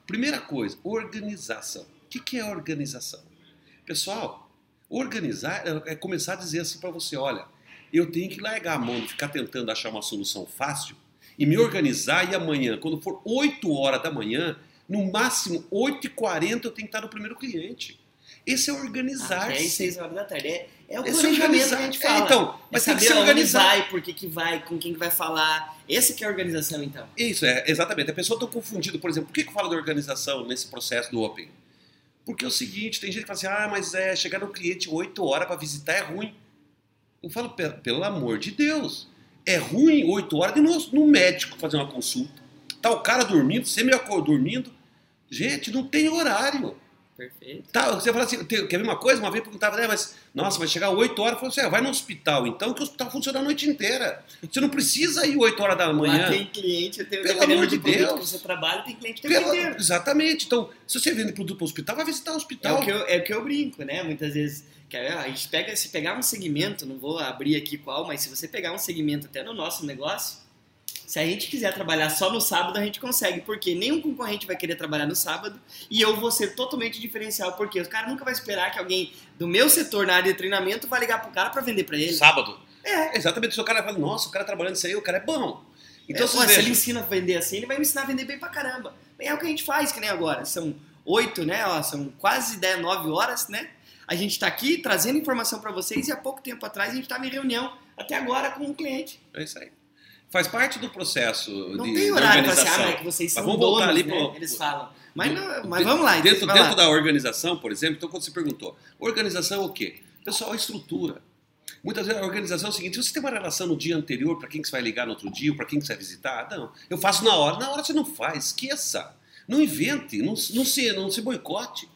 Primeira coisa, organização. O que, é organização? Pessoal, organizar é é começar a dizer assim para você, olha, eu tenho que largar a mão de ficar tentando achar uma solução fácil e me organizar e amanhã, quando for 8 horas da manhã, no máximo 8h40 eu tenho que estar no primeiro cliente. Esse é Até organizar-se. às 6 horas da tarde. É, é o Esse planejamento que a gente É, fala. então, mas é tem que se organizar. vai, por que, que vai, com quem que vai falar. Esse que é a organização, então. Isso, é, exatamente. A pessoa está confundida. Por exemplo, por que que eu falo da organização nesse processo do Open? Porque é o seguinte, tem gente que fala assim, ah, mas é, chegar no cliente 8 horas para visitar é ruim. Eu falo, "Pe- pelo amor de Deus, é ruim 8 horas de no, no médico fazer uma consulta. Tá o cara dormindo, você me acordou dormindo. Gente, não tem horário. Perfeito. Tá, você fala assim, tem- quer ver uma coisa? Uma vez perguntava, né, mas, nossa, vai chegar 8 horas, falou assim, ah, vai no hospital, então, que o hospital funciona a noite inteira. Você não precisa ir 8 horas da Lá manhã. tem cliente, eu tenho, Pelo amor de Deus. que você trabalha, tem cliente o tempo Pela- inteiro. exatamente. Então, se você vende produto para o hospital, vai visitar o É hospital. o, que eu, é o que eu brinco, né? Muitas vezes. É, a gente pega, se pegar um segmento, não vou abrir aqui qual, mas se você pegar um segmento até no nosso negócio, se a gente quiser trabalhar só no sábado, a gente consegue, porque nenhum concorrente vai querer trabalhar no sábado e eu vou ser totalmente diferencial, porque o cara nunca vai esperar que alguém do meu setor na área de treinamento vai ligar pro cara para vender para ele. Sábado. É. Exatamente. Se o cara fala, nossa, o cara trabalhando isso aí, o cara é bom. Então, Então, vocês se ele ensina a vender assim, ele vai me ensinar a vender bem pra caramba. É o que a gente faz, que nem agora. São oito, né? Ó, são quase 10, 9 horas, né? A gente tá aqui trazendo informação para vocês e há pouco tempo atrás a gente tava em reunião, até agora, com um cliente. é isso aí. Faz parte do processo Não de, tem horário pra organização. ser, ah, mas é que vocês Mas são vamos voltar donos, ali né? pro- Eles falam. Mas, não, mas vamos lá, Dentro, dentro lá. da organização, por exemplo, então quando você perguntou, organização é o quê? Pessoal, a estrutura. Muitas vezes a organização é o seguinte: você tem uma relação no dia anterior para quem que você vai ligar no outro dia, para quem que você vai visitar? Não, eu faço na hora. Na hora você não faz, esqueça. Não invente, não, não, se, não se boicote.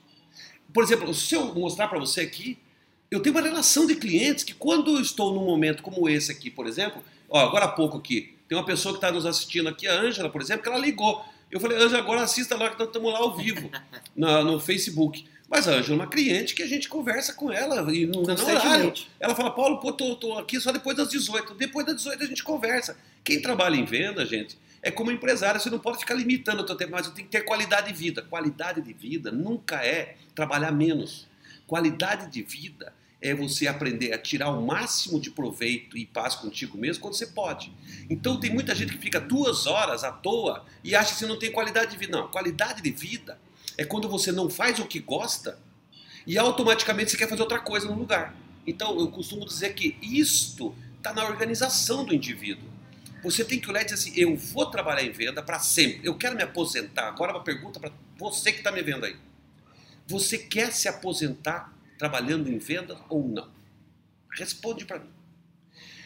Por exemplo, se eu mostrar para você aqui, eu tenho uma relação de clientes que quando eu estou num momento como esse aqui, por exemplo, ó, agora há pouco aqui, tem uma pessoa que está nos assistindo aqui, a Ângela, por exemplo, que ela ligou. Eu falei, Ângela, agora assista lá que nós estamos lá ao vivo, na- no Facebook. Mas a Ângela é uma cliente que a gente conversa com ela e não não é horário. Ela fala, Paulo, pô, tô, tô aqui só depois das 18. Depois das 18 a gente conversa. Quem trabalha em venda, gente, é como empresário, você não pode ficar limitando o teu tempo, mas você tem que ter qualidade de vida. Qualidade de vida nunca é trabalhar menos. Qualidade de vida é você aprender a tirar o máximo de proveito e paz contigo mesmo quando você pode. Então tem muita gente que fica duas horas à toa e acha que você não tem qualidade de vida. Não, qualidade de vida é quando você não faz o que gosta e automaticamente você quer fazer outra coisa no lugar. Então eu costumo dizer que isto está na organização do indivíduo. Você tem que olhar e dizer assim: eu vou trabalhar em venda para sempre. Eu quero me aposentar. Agora uma pergunta para você que está me vendo aí. Você quer se aposentar trabalhando em venda ou não? Responde para mim.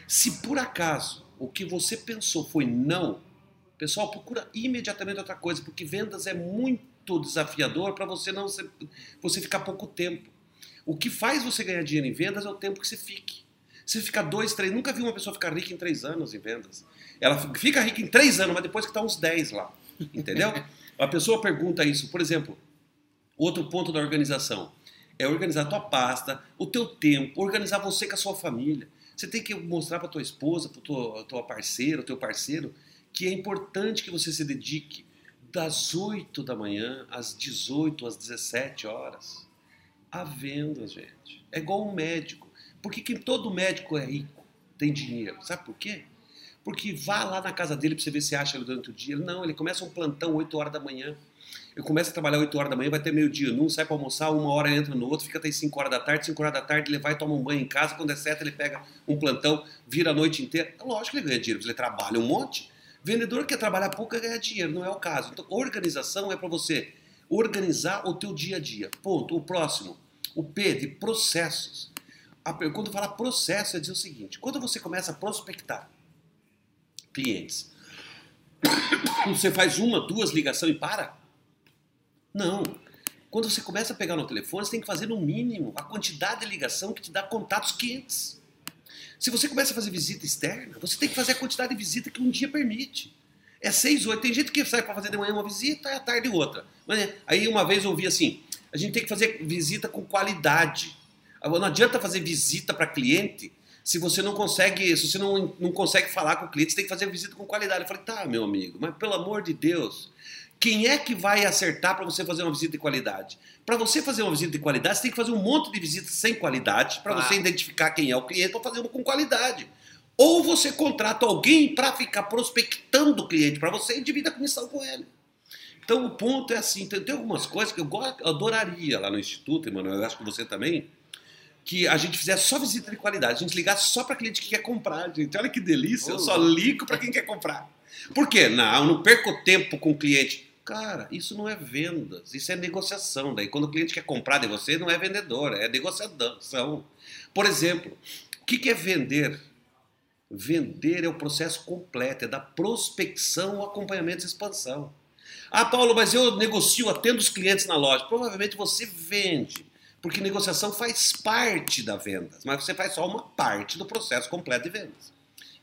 Se por acaso o que você pensou foi não, pessoal, procura imediatamente outra coisa, porque vendas é muito desafiador para você não ser, você ficar pouco tempo. O que faz você ganhar dinheiro em vendas é o tempo que você fique. Você fica dois, três. Nunca vi uma pessoa ficar rica em três anos em vendas. Ela fica rica em três anos, mas depois que está uns 10 lá. Entendeu? A pessoa pergunta isso. Por exemplo, outro ponto da organização é organizar a tua pasta, o teu tempo, organizar você com a sua família. Você tem que mostrar para tua esposa, para tua, tua parceira, teu parceiro, que é importante que você se dedique das 8 da manhã às 18, às 17 horas a vendas, gente. É igual um médico. Por que, que todo médico é rico, tem dinheiro? Sabe por quê? Porque vá lá na casa dele para você ver se acha ele durante o dia. Não, ele começa um plantão 8 horas da manhã. Ele começa a trabalhar 8 horas da manhã, vai até meio-dia num, sai para almoçar, uma hora entra no outro, fica até 5 horas da tarde, 5 horas da tarde ele vai tomar um banho em casa, quando é 7 ele pega um plantão, vira a noite inteira. É lógico que ele ganha dinheiro, ele trabalha um monte. Vendedor que quer trabalhar pouco quer ganhar dinheiro, não é o caso. Então, organização é para você organizar o teu dia a dia. Ponto. O próximo, o P de processos. Quando fala processo, é dizer o seguinte: quando você começa a prospectar clientes, você faz uma, duas ligações e para? Não. Quando você começa a pegar no telefone, você tem que fazer no mínimo a quantidade de ligação que te dá contatos quentes. Se você começa a fazer visita externa, você tem que fazer a quantidade de visita que um dia permite. É seis, oito. Tem gente que sai para fazer de manhã uma visita e à tarde outra. Mas, aí uma vez eu ouvi assim: a gente tem que fazer visita com qualidade. Não adianta fazer visita para cliente se você não consegue, se você não, não consegue falar com o cliente, você tem que fazer visita com qualidade. Eu falei, tá, meu amigo, mas pelo amor de Deus, quem é que vai acertar para você fazer uma visita de qualidade? Para você fazer uma visita de qualidade, você tem que fazer um monte de visitas sem qualidade para você identificar quem é o cliente para fazer uma com qualidade. Ou você contrata alguém para ficar prospectando o cliente para você e divide a comissão com ele. Então o ponto é assim, tem, tem algumas coisas que eu, adoraria lá no Instituto, Emanuel, eu acho que você também, que a gente fizesse só visita de qualidade, a gente ligasse só para cliente que quer comprar, gente. Olha que delícia, eu só ligo para quem quer comprar. Por quê? Não, eu não perco tempo com o cliente. Cara, isso não é vendas, isso é negociação. Daí quando o cliente quer comprar de você, não é vendedor, é negociação. Por exemplo, o que é vender? Vender é o processo completo, é da prospecção acompanhamento e expansão. Ah, Paulo, mas eu negocio, atendo os clientes na loja. Provavelmente você vende, porque negociação faz parte da venda, mas você faz só uma parte do processo completo de vendas.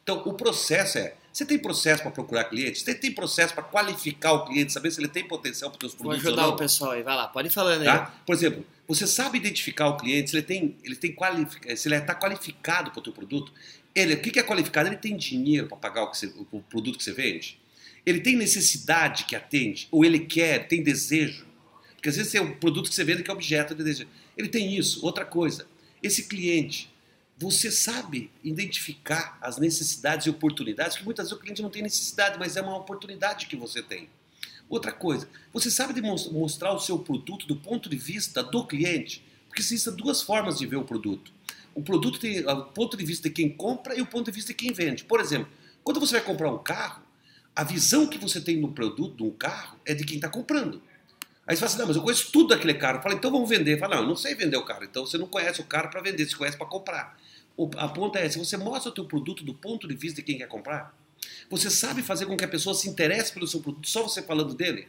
Então, o processo é: você tem processo para procurar clientes? Você tem processo para qualificar o cliente, saber se ele tem potencial para os seus Vou produtos ajudar ou não? o pessoal aí, vai lá, pode ir falando aí. Tá? Por exemplo, você sabe identificar o cliente, se ele tem, ele tem qualifica, se ele está qualificado para o teu produto. Ele, o que é qualificado? Ele tem dinheiro para pagar o, você- o produto que você vende. Ele tem necessidade que atende, ou ele quer, tem desejo. Porque às vezes é um produto que você vende que é objeto de desejo. Ele tem isso. Outra coisa, esse cliente, você sabe identificar as necessidades e oportunidades, que muitas vezes o cliente não tem necessidade, mas é uma oportunidade que você tem. Outra coisa, você sabe mostrar o seu produto do ponto de vista do cliente, porque existem duas formas de ver o produto. O produto tem o ponto de vista de quem compra e o ponto de vista de quem vende. Por exemplo, quando você vai comprar um carro, a visão que você tem no produto de um carro é de quem está comprando. Aí você fala assim, não, mas eu conheço tudo daquele carro. Fala, então vamos vender. Fala, não, eu não sei vender o carro. Então você não conhece o carro para vender, você conhece para comprar. A ponta é, se você mostra o teu produto do ponto de vista de quem quer comprar, você sabe fazer com que a pessoa se interesse pelo seu produto só você falando dele?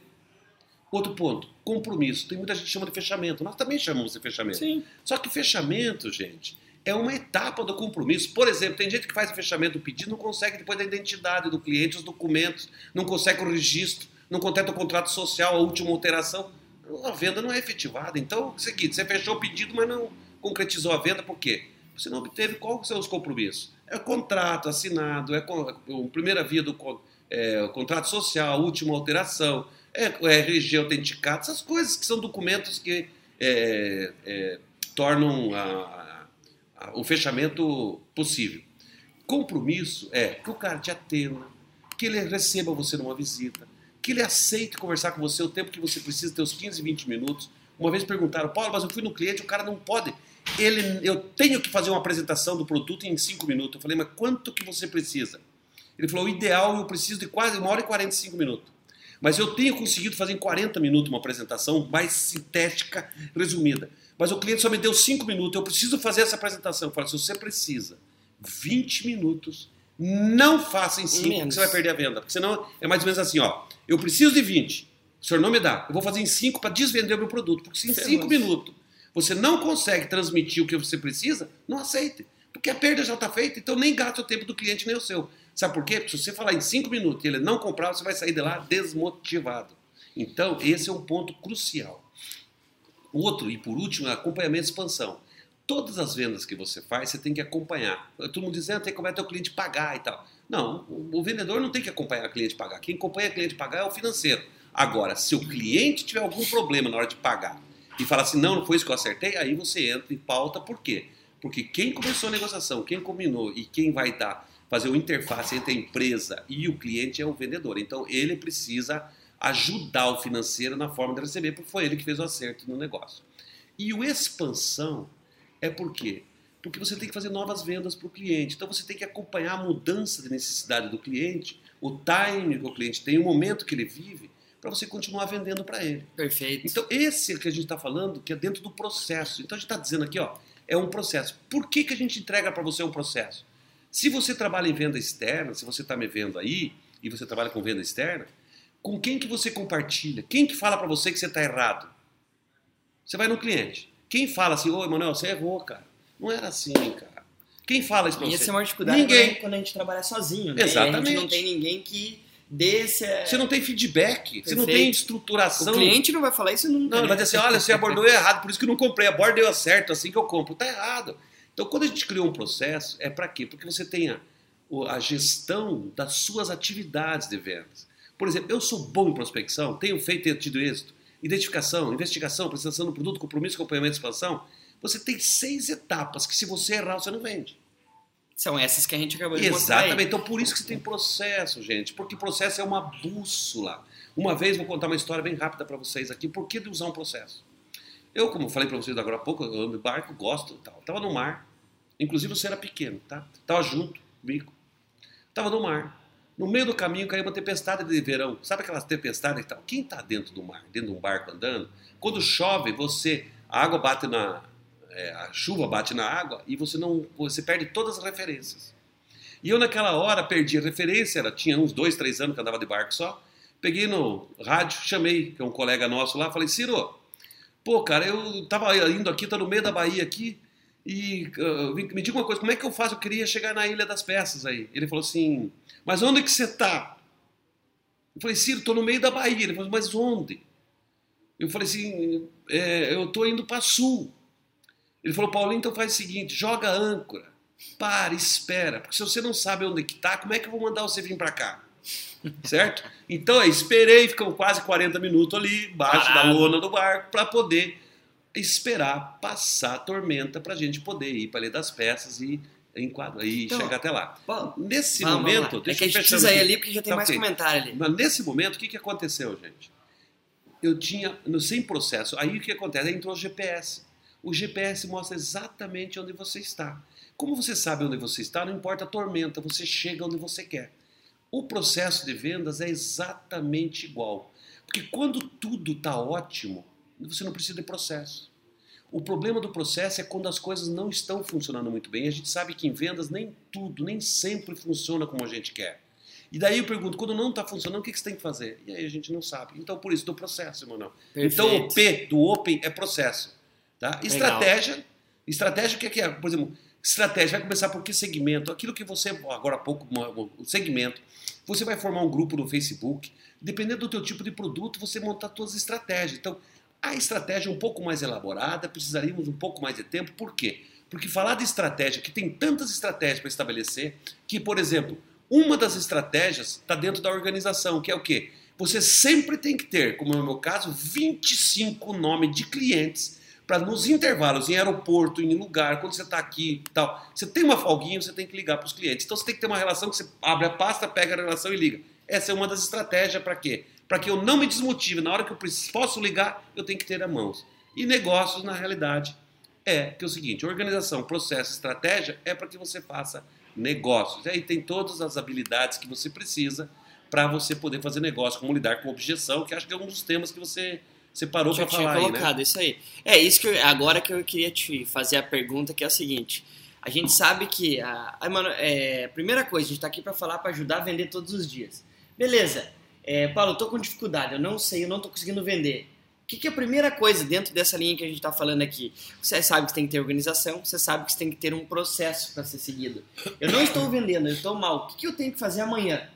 Outro ponto, compromisso. Tem muita gente que chama de fechamento. Nós também chamamos de fechamento. Sim. Só que fechamento, gente, é uma etapa do compromisso. Por exemplo, tem gente que faz o fechamento do pedido, não consegue depois da identidade do cliente, os documentos, não consegue o registro, não completa o contrato social, a última alteração. A venda não é efetivada. Então, é o seguinte, você fechou o pedido, mas não concretizou a venda, por quê? Você não obteve qual são os compromissos. É contrato assinado, é a primeira via do é, contrato social, última alteração, é, é RG autenticado, essas coisas que são documentos que é, é, tornam a- a- o fechamento possível. Compromisso é que o cara te atenda, que ele receba você numa visita, que ele aceite conversar com você o tempo que você precisa, ter os 15, 20 minutos. Uma vez perguntaram, Paulo, mas eu fui no cliente, o cara não pode. Ele, eu tenho que fazer uma apresentação do produto em 5 minutos. Eu falei, mas quanto que você precisa? Ele falou, o ideal eu preciso de quase uma hora e 45 minutos. Mas eu tenho conseguido fazer em 40 minutos uma apresentação mais sintética, resumida. Mas o cliente só me deu 5 minutos, eu preciso fazer essa apresentação. Eu falei, se você precisa 20 minutos, não faça em 5, porque Menos. você vai perder a venda. Porque senão é mais ou menos assim, ó. Eu preciso de 20, o senhor não me dá. Eu vou fazer em 5 para desvender o meu produto. Porque se em 5 Ferrou. minutos você não consegue transmitir o que você precisa, não aceite. Porque a perda já está feita, então nem gasta o tempo do cliente nem o seu. Sabe por quê? Porque se você falar em 5 minutos e ele não comprar, você vai sair de lá desmotivado. Então, esse é um ponto crucial. Outro, e por último, é acompanhamento e expansão. Todas as vendas que você faz, você tem que acompanhar. Todo mundo dizendo, tem que acompanhar teu cliente pagar e tal. Não, o, o vendedor não tem que acompanhar o cliente pagar. Quem acompanha o cliente pagar é o financeiro. Agora, se o cliente tiver algum problema na hora de pagar e falar assim, não, não foi isso que eu acertei, aí você entra em pauta, por quê? Porque quem começou a negociação, quem combinou e quem vai dar, fazer o interface entre a empresa e o cliente é o vendedor. Então, ele precisa ajudar o financeiro na forma de receber, porque foi ele que fez o acerto no negócio. E o expansão é por quê? Porque você tem que fazer novas vendas para o cliente. Então você tem que acompanhar a mudança de necessidade do cliente, o time que o cliente tem, o momento que ele vive, para você continuar vendendo para ele. Perfeito. Então, esse que a gente está falando, que é dentro do processo. Então, a gente está dizendo aqui, ó, é um processo. Por que, que a gente entrega para você um processo? Se você trabalha em venda externa, se você está me vendo aí, e você trabalha com venda externa, com quem que você compartilha? Quem que fala para você que você está errado? Você vai no cliente. Quem fala assim, ô, Emanuel, você errou, cara. Não era assim, cara. Quem fala isso para E você? essa é uma dificuldade Ninguém. quando a gente trabalha sozinho, né? E a Exatamente. gente não tem ninguém que dê esse... Você não tem feedback, você não Perfeito. tem O estruturação. cliente não vai falar isso nunca. Não, ele né? vai dizer assim, olha, você abordou errado, por isso que eu não comprei. A borda deu certo, assim que eu compro. Tá errado. Então, quando a gente criou um processo, é para quê? Porque você tenha o- a gestão das suas atividades de vendas. Por exemplo, eu sou bom em prospecção, tenho feito e tido êxito. Identificação, investigação, apresentação do produto, compromisso, acompanhamento e expansão. Você tem seis etapas que se você errar, você não vende. São essas que a gente acabou de aí. Exatamente. Então, por isso que você tem processo, gente. Porque processo é uma bússola. Uma vez, vou contar uma história bem rápida para vocês aqui. Por que usar um processo? Eu, como falei para vocês agora há pouco, eu ando de barco, gosto e tal. Tava no mar. Inclusive, você era pequeno, tá? Tava junto comigo. Tava no mar. No meio do caminho caiu uma tempestade de verão. Sabe aquelas tempestades e tal? Quem está dentro do mar, dentro de um barco andando, quando chove, você a água bate na é, a chuva bate na água e você não você perde todas as referências. E eu naquela hora perdi a referência, era, tinha uns dois, três anos que andava de barco só, Peguei no rádio, chamei, que é um colega nosso lá, falei, Ciro, pô, cara, eu tava indo aqui, tô no meio da Bahia aqui, e uh, me diga uma coisa, como é que eu faço? Eu queria chegar na Ilha das Peças aí. Ele falou assim, mas onde que você tá? Eu falei, Ciro, tô no meio da Bahia. Ele falou, mas onde? Eu falei assim, é, eu tô indo para sul. Ele falou, Paulinho, então faz o seguinte, joga âncora, para, espera, porque se você não sabe onde que tá, como é que eu vou mandar você vir para cá? certo? Então, esperei, ficam quase 40 minutos ali, embaixo Parado. da lona do barco, para poder esperar passar a tormenta para a gente poder ir para ler das peças e enquadrar e então, chegar até lá. Bom, nesse vamos, momento, vamos é que a gente precisa ir ali porque já tem tá mais okay. comentário ali. Mas nesse momento, o que, que aconteceu, gente? Eu tinha, no sem processo, aí o que acontece? Aí entrou o GPS. O GPS mostra exatamente onde você está. Como você sabe onde você está, não importa a tormenta, você chega onde você quer. O processo de vendas é exatamente igual. Porque quando tudo está ótimo, você não precisa de processo. O problema do processo é quando as coisas não estão funcionando muito bem. A gente sabe que em vendas nem tudo, nem sempre funciona como a gente quer. E daí eu pergunto, quando não está funcionando, o que você tem que fazer? E aí a gente não sabe. Então, por isso, do processo, Emanuel. Então, o P do Open é processo. Tá? Estratégia. Estratégia, o que é, é? Por exemplo, estratégia vai começar por que segmento? Aquilo que você, agora há pouco, o segmento. Você vai formar um grupo no Facebook. Dependendo do teu tipo de produto, você montar suas estratégias. Então, a estratégia um pouco mais elaborada, precisaríamos um pouco mais de tempo. Por quê? Porque falar de estratégia, que tem tantas estratégias para estabelecer, que, por exemplo, uma das estratégias está dentro da organização, que é o quê? Você sempre tem que ter, como no meu caso, 25 nomes de clientes para nos intervalos, em aeroporto, em lugar, quando você está aqui tal, você tem uma folguinha, você tem que ligar para os clientes. Então você tem que ter uma relação que você abre a pasta, pega a relação e liga. Essa é uma das estratégias para quê? para que eu não me desmotive. Na hora que eu posso ligar, eu tenho que ter a mãos. E negócios, na realidade, é que é o seguinte: organização, processo, estratégia é para que você faça negócios. E aí tem todas as habilidades que você precisa para você poder fazer negócio, como lidar com objeção, que acho que é um dos temas que você separou para falar colocado, aí, né? isso aí. É isso que eu, agora que eu queria te fazer a pergunta, que é a seguinte. A gente sabe que a, a, é, primeira coisa, a gente está aqui para falar para ajudar a vender todos os dias. Beleza. É, Paulo, eu tô com dificuldade, eu não sei, eu não tô conseguindo vender. O que, que é a primeira coisa dentro dessa linha que a gente está falando aqui? Você sabe que tem que ter organização, você sabe que você tem que ter um processo para ser seguido. Eu não estou vendendo, eu estou mal. O que, que eu tenho que fazer amanhã?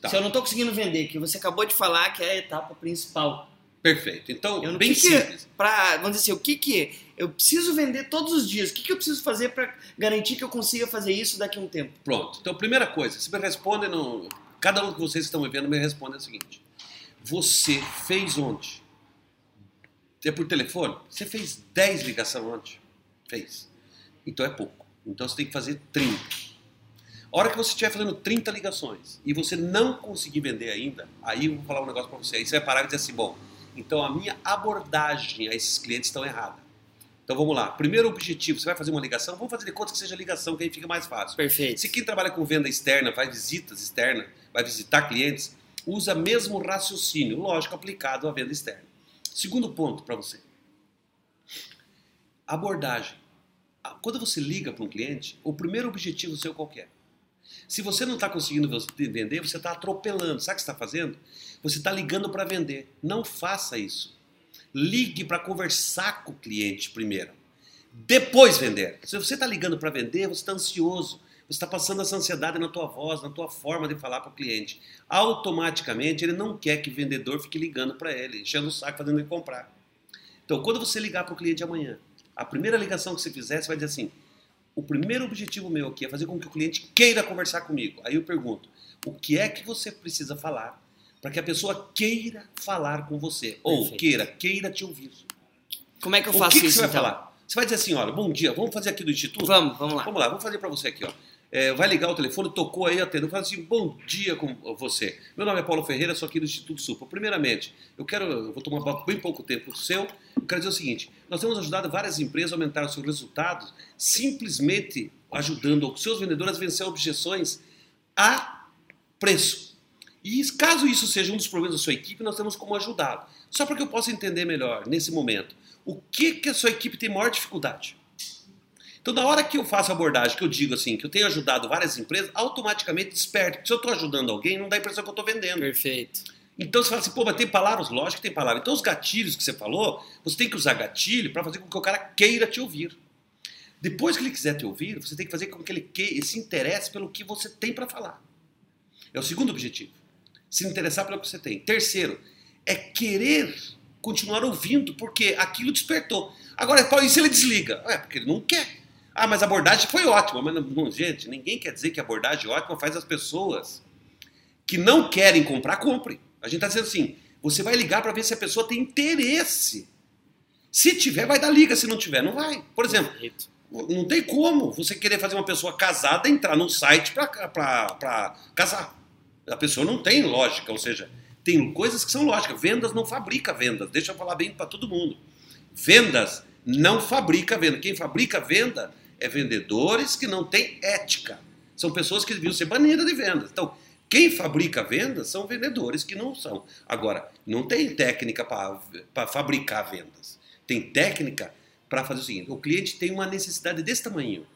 Tá. Se eu não estou conseguindo vender, que você acabou de falar que é a etapa principal. Perfeito. Então, eu, bem que simples. pra, vamos dizer assim, o que que eu preciso vender todos os dias? O que, que eu preciso fazer para garantir que eu consiga fazer isso daqui a um tempo? Pronto. Então, primeira coisa, você me responde no, Cada um que vocês estão me vendo me responde o seguinte: Você fez ontem? É por telefone? Você fez 10 ligações ontem? Fez. Então é pouco. Então você tem que fazer 30. A hora que você estiver fazendo 30 ligações e você não conseguir vender ainda, aí eu vou falar um negócio para você. Aí você vai parar e dizer assim: bom, então a minha abordagem a esses clientes estão errada. Então vamos lá. Primeiro objetivo, você vai fazer uma ligação, vamos fazer de conta que seja ligação, que aí fica mais fácil. Perfeito. Se quem trabalha com venda externa, faz visitas externas, vai visitar clientes, usa mesmo raciocínio, lógico, aplicado à venda externa. Segundo ponto para você. Abordagem. Quando você liga para um cliente, o primeiro objetivo seu qual é? Se você não está conseguindo vender, você está atropelando. Sabe o que você está fazendo? Você está ligando para vender. Não faça isso. Ligue para conversar com o cliente primeiro. Depois vender. Se você está ligando para vender, você está ansioso. Você está passando essa ansiedade na tua voz, na tua forma de falar para o cliente. Automaticamente ele não quer que o vendedor fique ligando para ele, enchendo o saco, fazendo ele comprar. Então, quando você ligar para o cliente amanhã, a primeira ligação que você fizer, você vai dizer assim: o primeiro objetivo meu aqui é fazer com que o cliente queira conversar comigo. Aí eu pergunto: o que é que você precisa falar para que a pessoa queira falar com você? Ou Perfeito. queira, queira te ouvir. Como é que eu faço o que que isso? Você vai então? falar? Você vai dizer assim: olha, bom dia, vamos fazer aqui do Instituto? Vamos, vamos lá. Vamos lá, vamos fazer para você aqui, ó. É, vai ligar o telefone, tocou aí, atendo. Fala assim, bom dia com você. Meu nome é Paulo Ferreira, sou aqui do Instituto Supra. Primeiramente, eu quero, eu vou tomar bem pouco tempo seu, eu quero dizer o seguinte, nós temos ajudado várias empresas a aumentar os seus resultados, simplesmente ajudando os seus vendedores a vencer objeções a preço. E caso isso seja um dos problemas da sua equipe, nós temos como ajudá-lo. Só para que eu possa entender melhor, nesse momento, o que, que a sua equipe tem maior dificuldade. Então, na hora que eu faço a abordagem, que eu digo assim, que eu tenho ajudado várias empresas, automaticamente desperto. Se eu estou ajudando alguém, não dá a impressão que eu estou vendendo. Perfeito. Então você fala assim, pô, mas tem palavras? Lógico que tem palavras. Então os gatilhos que você falou, você tem que usar gatilho para fazer com que o cara queira te ouvir. Depois que ele quiser te ouvir, você tem que fazer com que ele, que, se interesse pelo que você tem para falar. É o segundo objetivo. Se interessar pelo que você tem. Terceiro, é querer continuar ouvindo, porque aquilo despertou. Agora, e se ele desliga? É, porque ele não quer. Ah, mas a abordagem foi ótima. Mas, não, gente, ninguém quer dizer que a abordagem ótima faz as pessoas que não querem comprar, comprem. A gente está dizendo assim, você vai ligar para ver se a pessoa tem interesse. Se tiver, vai dar liga. Se não tiver, não vai. Por exemplo, não tem como você querer fazer uma pessoa casada entrar num site para casar. A pessoa não tem lógica, ou seja, tem coisas que são lógicas. Vendas não fabrica vendas. Deixa eu falar bem para todo mundo. Vendas não fabrica venda. Quem fabrica venda é vendedores que não têm ética. São pessoas que deviam ser banidas de vendas. Então, quem fabrica vendas são vendedores que não são. Agora, não tem técnica para fabricar vendas. Tem técnica para fazer o seguinte: o cliente tem uma necessidade desse tamanho.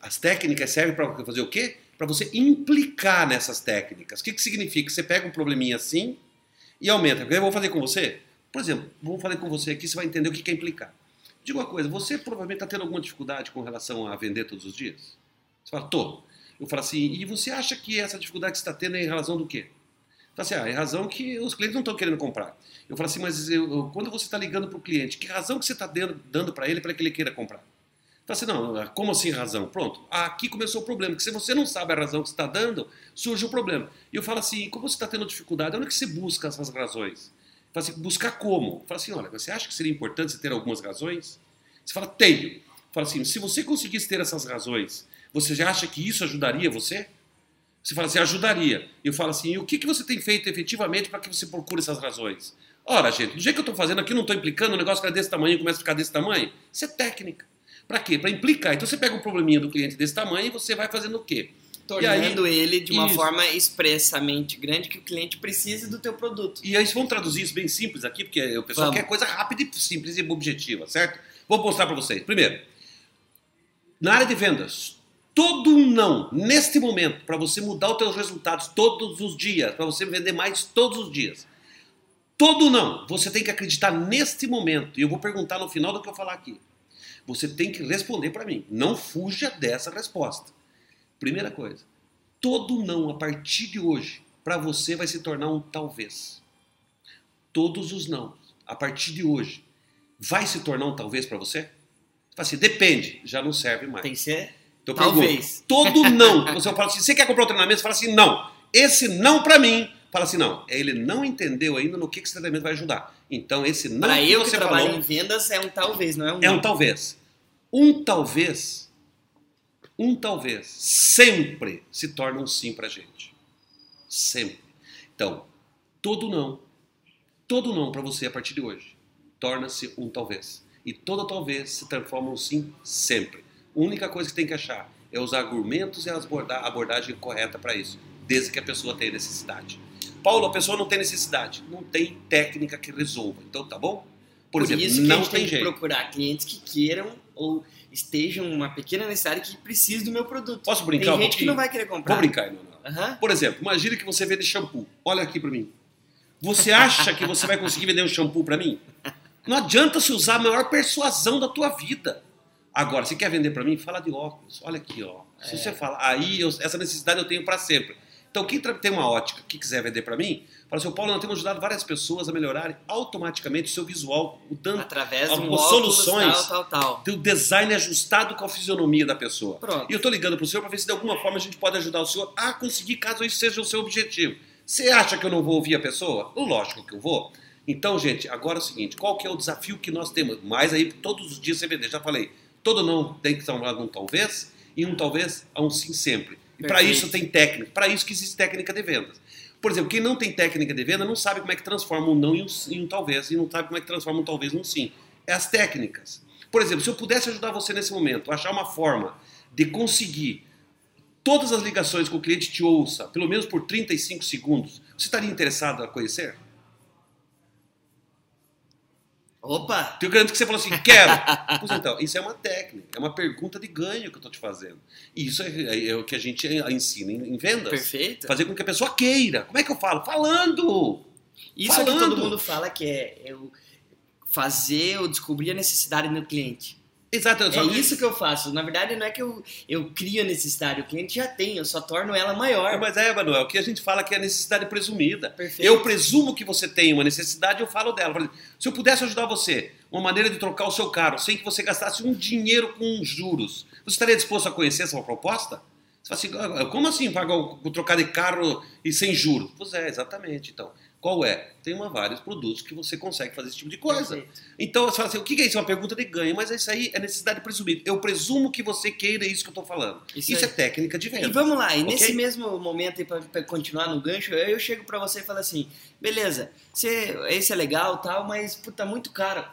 As técnicas servem para fazer o quê? Para você implicar nessas técnicas. O que, que significa? Você pega um probleminha assim e aumenta. Eu vou fazer com você? Por exemplo, vou fazer com você aqui, você vai entender o que é implicar. Diga uma coisa, você provavelmente está tendo alguma dificuldade com relação a vender todos os dias? Você fala, tô. Eu falo assim, e você acha que essa dificuldade que você está tendo é em razão do quê? Fala assim, ah, é razão que os clientes não estão querendo comprar. Eu falo assim, mas eu, quando você está ligando para o cliente, que razão que você está dando para ele para que ele queira comprar? Fala assim, não, como assim razão? Pronto, aqui começou o problema, que se você não sabe a razão que está dando, surge o problema. E eu falo assim, como você está tendo dificuldade, onde é que você busca essas razões? Fala assim, buscar como? Fala assim, olha, você acha que seria importante você ter algumas razões? Você fala, tenho. Fala assim, se você conseguisse ter essas razões, você já acha que isso ajudaria você? Você fala assim, ajudaria. Eu falo assim, e o que, que você tem feito efetivamente para que você procure essas razões? Ora, gente, do jeito que eu estou fazendo aqui, não estou implicando, o negócio fica desse tamanho começa a ficar desse tamanho. Isso é técnica. Para quê? Para implicar. Então você pega um probleminha do cliente desse tamanho e você vai fazendo o quê? Tornando aí, ele de uma isso. forma expressamente grande que o cliente precise do teu produto. E aí vamos traduzir isso bem simples aqui, porque o pessoal vamos. quer coisa rápida e simples e objetiva, certo? Vou mostrar para vocês. Primeiro, na área de vendas, todo não, neste momento, para você mudar os teus resultados todos os dias, para você vender mais todos os dias, todo não, você tem que acreditar neste momento. E eu vou perguntar no final do que eu falar aqui. Você tem que responder para mim. Não fuja dessa resposta. Primeira coisa, todo não a partir de hoje para você vai se tornar um talvez. Todos os não a partir de hoje vai se tornar um talvez para você? Assim, depende, já não serve mais. Tem que ser então, talvez. Pergunto, todo não que você fala assim, você quer comprar o treinamento? Você fala assim, não. Esse não para mim fala assim, não, ele não entendeu ainda no que esse treinamento vai ajudar. Então, esse não pra que eu você que trabalho falou, em vendas é um talvez, não é um É um talvez. Um talvez, um talvez, sempre se torna um sim pra gente. Sempre. Então, todo não, todo não para você a partir de hoje, torna-se um talvez. E todo talvez se transforma um sim sempre. A única coisa que tem que achar é os argumentos e a abordagem correta para isso, desde que a pessoa tenha necessidade. Paulo, a pessoa não tem necessidade, não tem técnica que resolva. Então, tá bom? Por, Por exemplo, isso que não a gente tem, tem que procurar clientes que queiram ou estejam uma pequena necessidade que precise do meu produto. Posso brincar Tem um gente que não vai querer comprar. Vou brincar, não, Uhum. Por exemplo, imagine que você vende shampoo. Olha aqui para mim. Você acha que você vai conseguir vender um shampoo para mim? Não adianta se usar a maior persuasão da tua vida. Agora, se quer vender para mim, fala de óculos. Olha aqui, ó. Se é. você fala, aí eu, essa necessidade eu tenho para sempre. Então, quem tem uma ótica que quiser vender para mim, fala assim, Paulo, nós temos ajudado várias pessoas a melhorarem automaticamente o seu visual, mudando Através de um soluções tal, tal, tal. do design ajustado com a fisionomia da pessoa. Pronto. E eu estou ligando para o senhor para ver se de alguma forma a gente pode ajudar o senhor a conseguir, caso isso seja o seu objetivo. Você acha que eu não vou ouvir a pessoa? Lógico que eu vou. Então, gente, agora é o seguinte, qual que é o desafio que nós temos? Mais aí, todos os dias você vender, já falei, todo não tem que estar um talvez, e um talvez a um sim sempre. E para isso tem técnica, para isso que existe técnica de vendas. Por exemplo, quem não tem técnica de venda não sabe como é que transforma um não em um, em um talvez, e não sabe como é que transforma um talvez em um sim. É as técnicas. Por exemplo, se eu pudesse ajudar você nesse momento, achar uma forma de conseguir todas as ligações que o cliente te ouça, pelo menos por 35 segundos, você estaria interessado a conhecer? Opa! Tenho garanto que você falou assim, quero. pois então, isso é uma técnica, é uma pergunta de ganho que eu estou te fazendo. E isso é, é, é, o que a gente ensina em, em vendas. Perfeito. Fazer com que a pessoa queira. Como é que eu falo? Falando! Isso Falando. é que todo mundo fala que é eu fazer ou descobrir a necessidade no cliente. Exato, É isso que eu faço. Na verdade, não é que eu, eu crio a necessidade, o cliente já tem, eu só torno ela maior. Mas é, Manuel, o que a gente fala que é a necessidade presumida. Perfeito. Eu presumo que você tem uma necessidade, eu falo dela. Por exemplo, se eu pudesse ajudar você, uma maneira de trocar o seu carro sem que você gastasse um dinheiro com juros, você estaria disposto a conhecer essa proposta? Você fala assim, "Ah, como assim pagar trocar de carro e sem juros? Pois é, exatamente. Então, qual é? Tem uma, vários produtos que você consegue fazer esse tipo de coisa. Perfeito. Então, você fala assim, o que é isso? É uma pergunta de ganho, mas isso aí é necessidade presumida. Eu presumo que você queira isso que eu estou falando. Isso Isso, é técnica de venda. E vamos lá, e Ok? nesse mesmo momento pra continuar no gancho, eu, eu chego pra você e falo assim, beleza, você, esse é legal tal, mas puta, muito caro.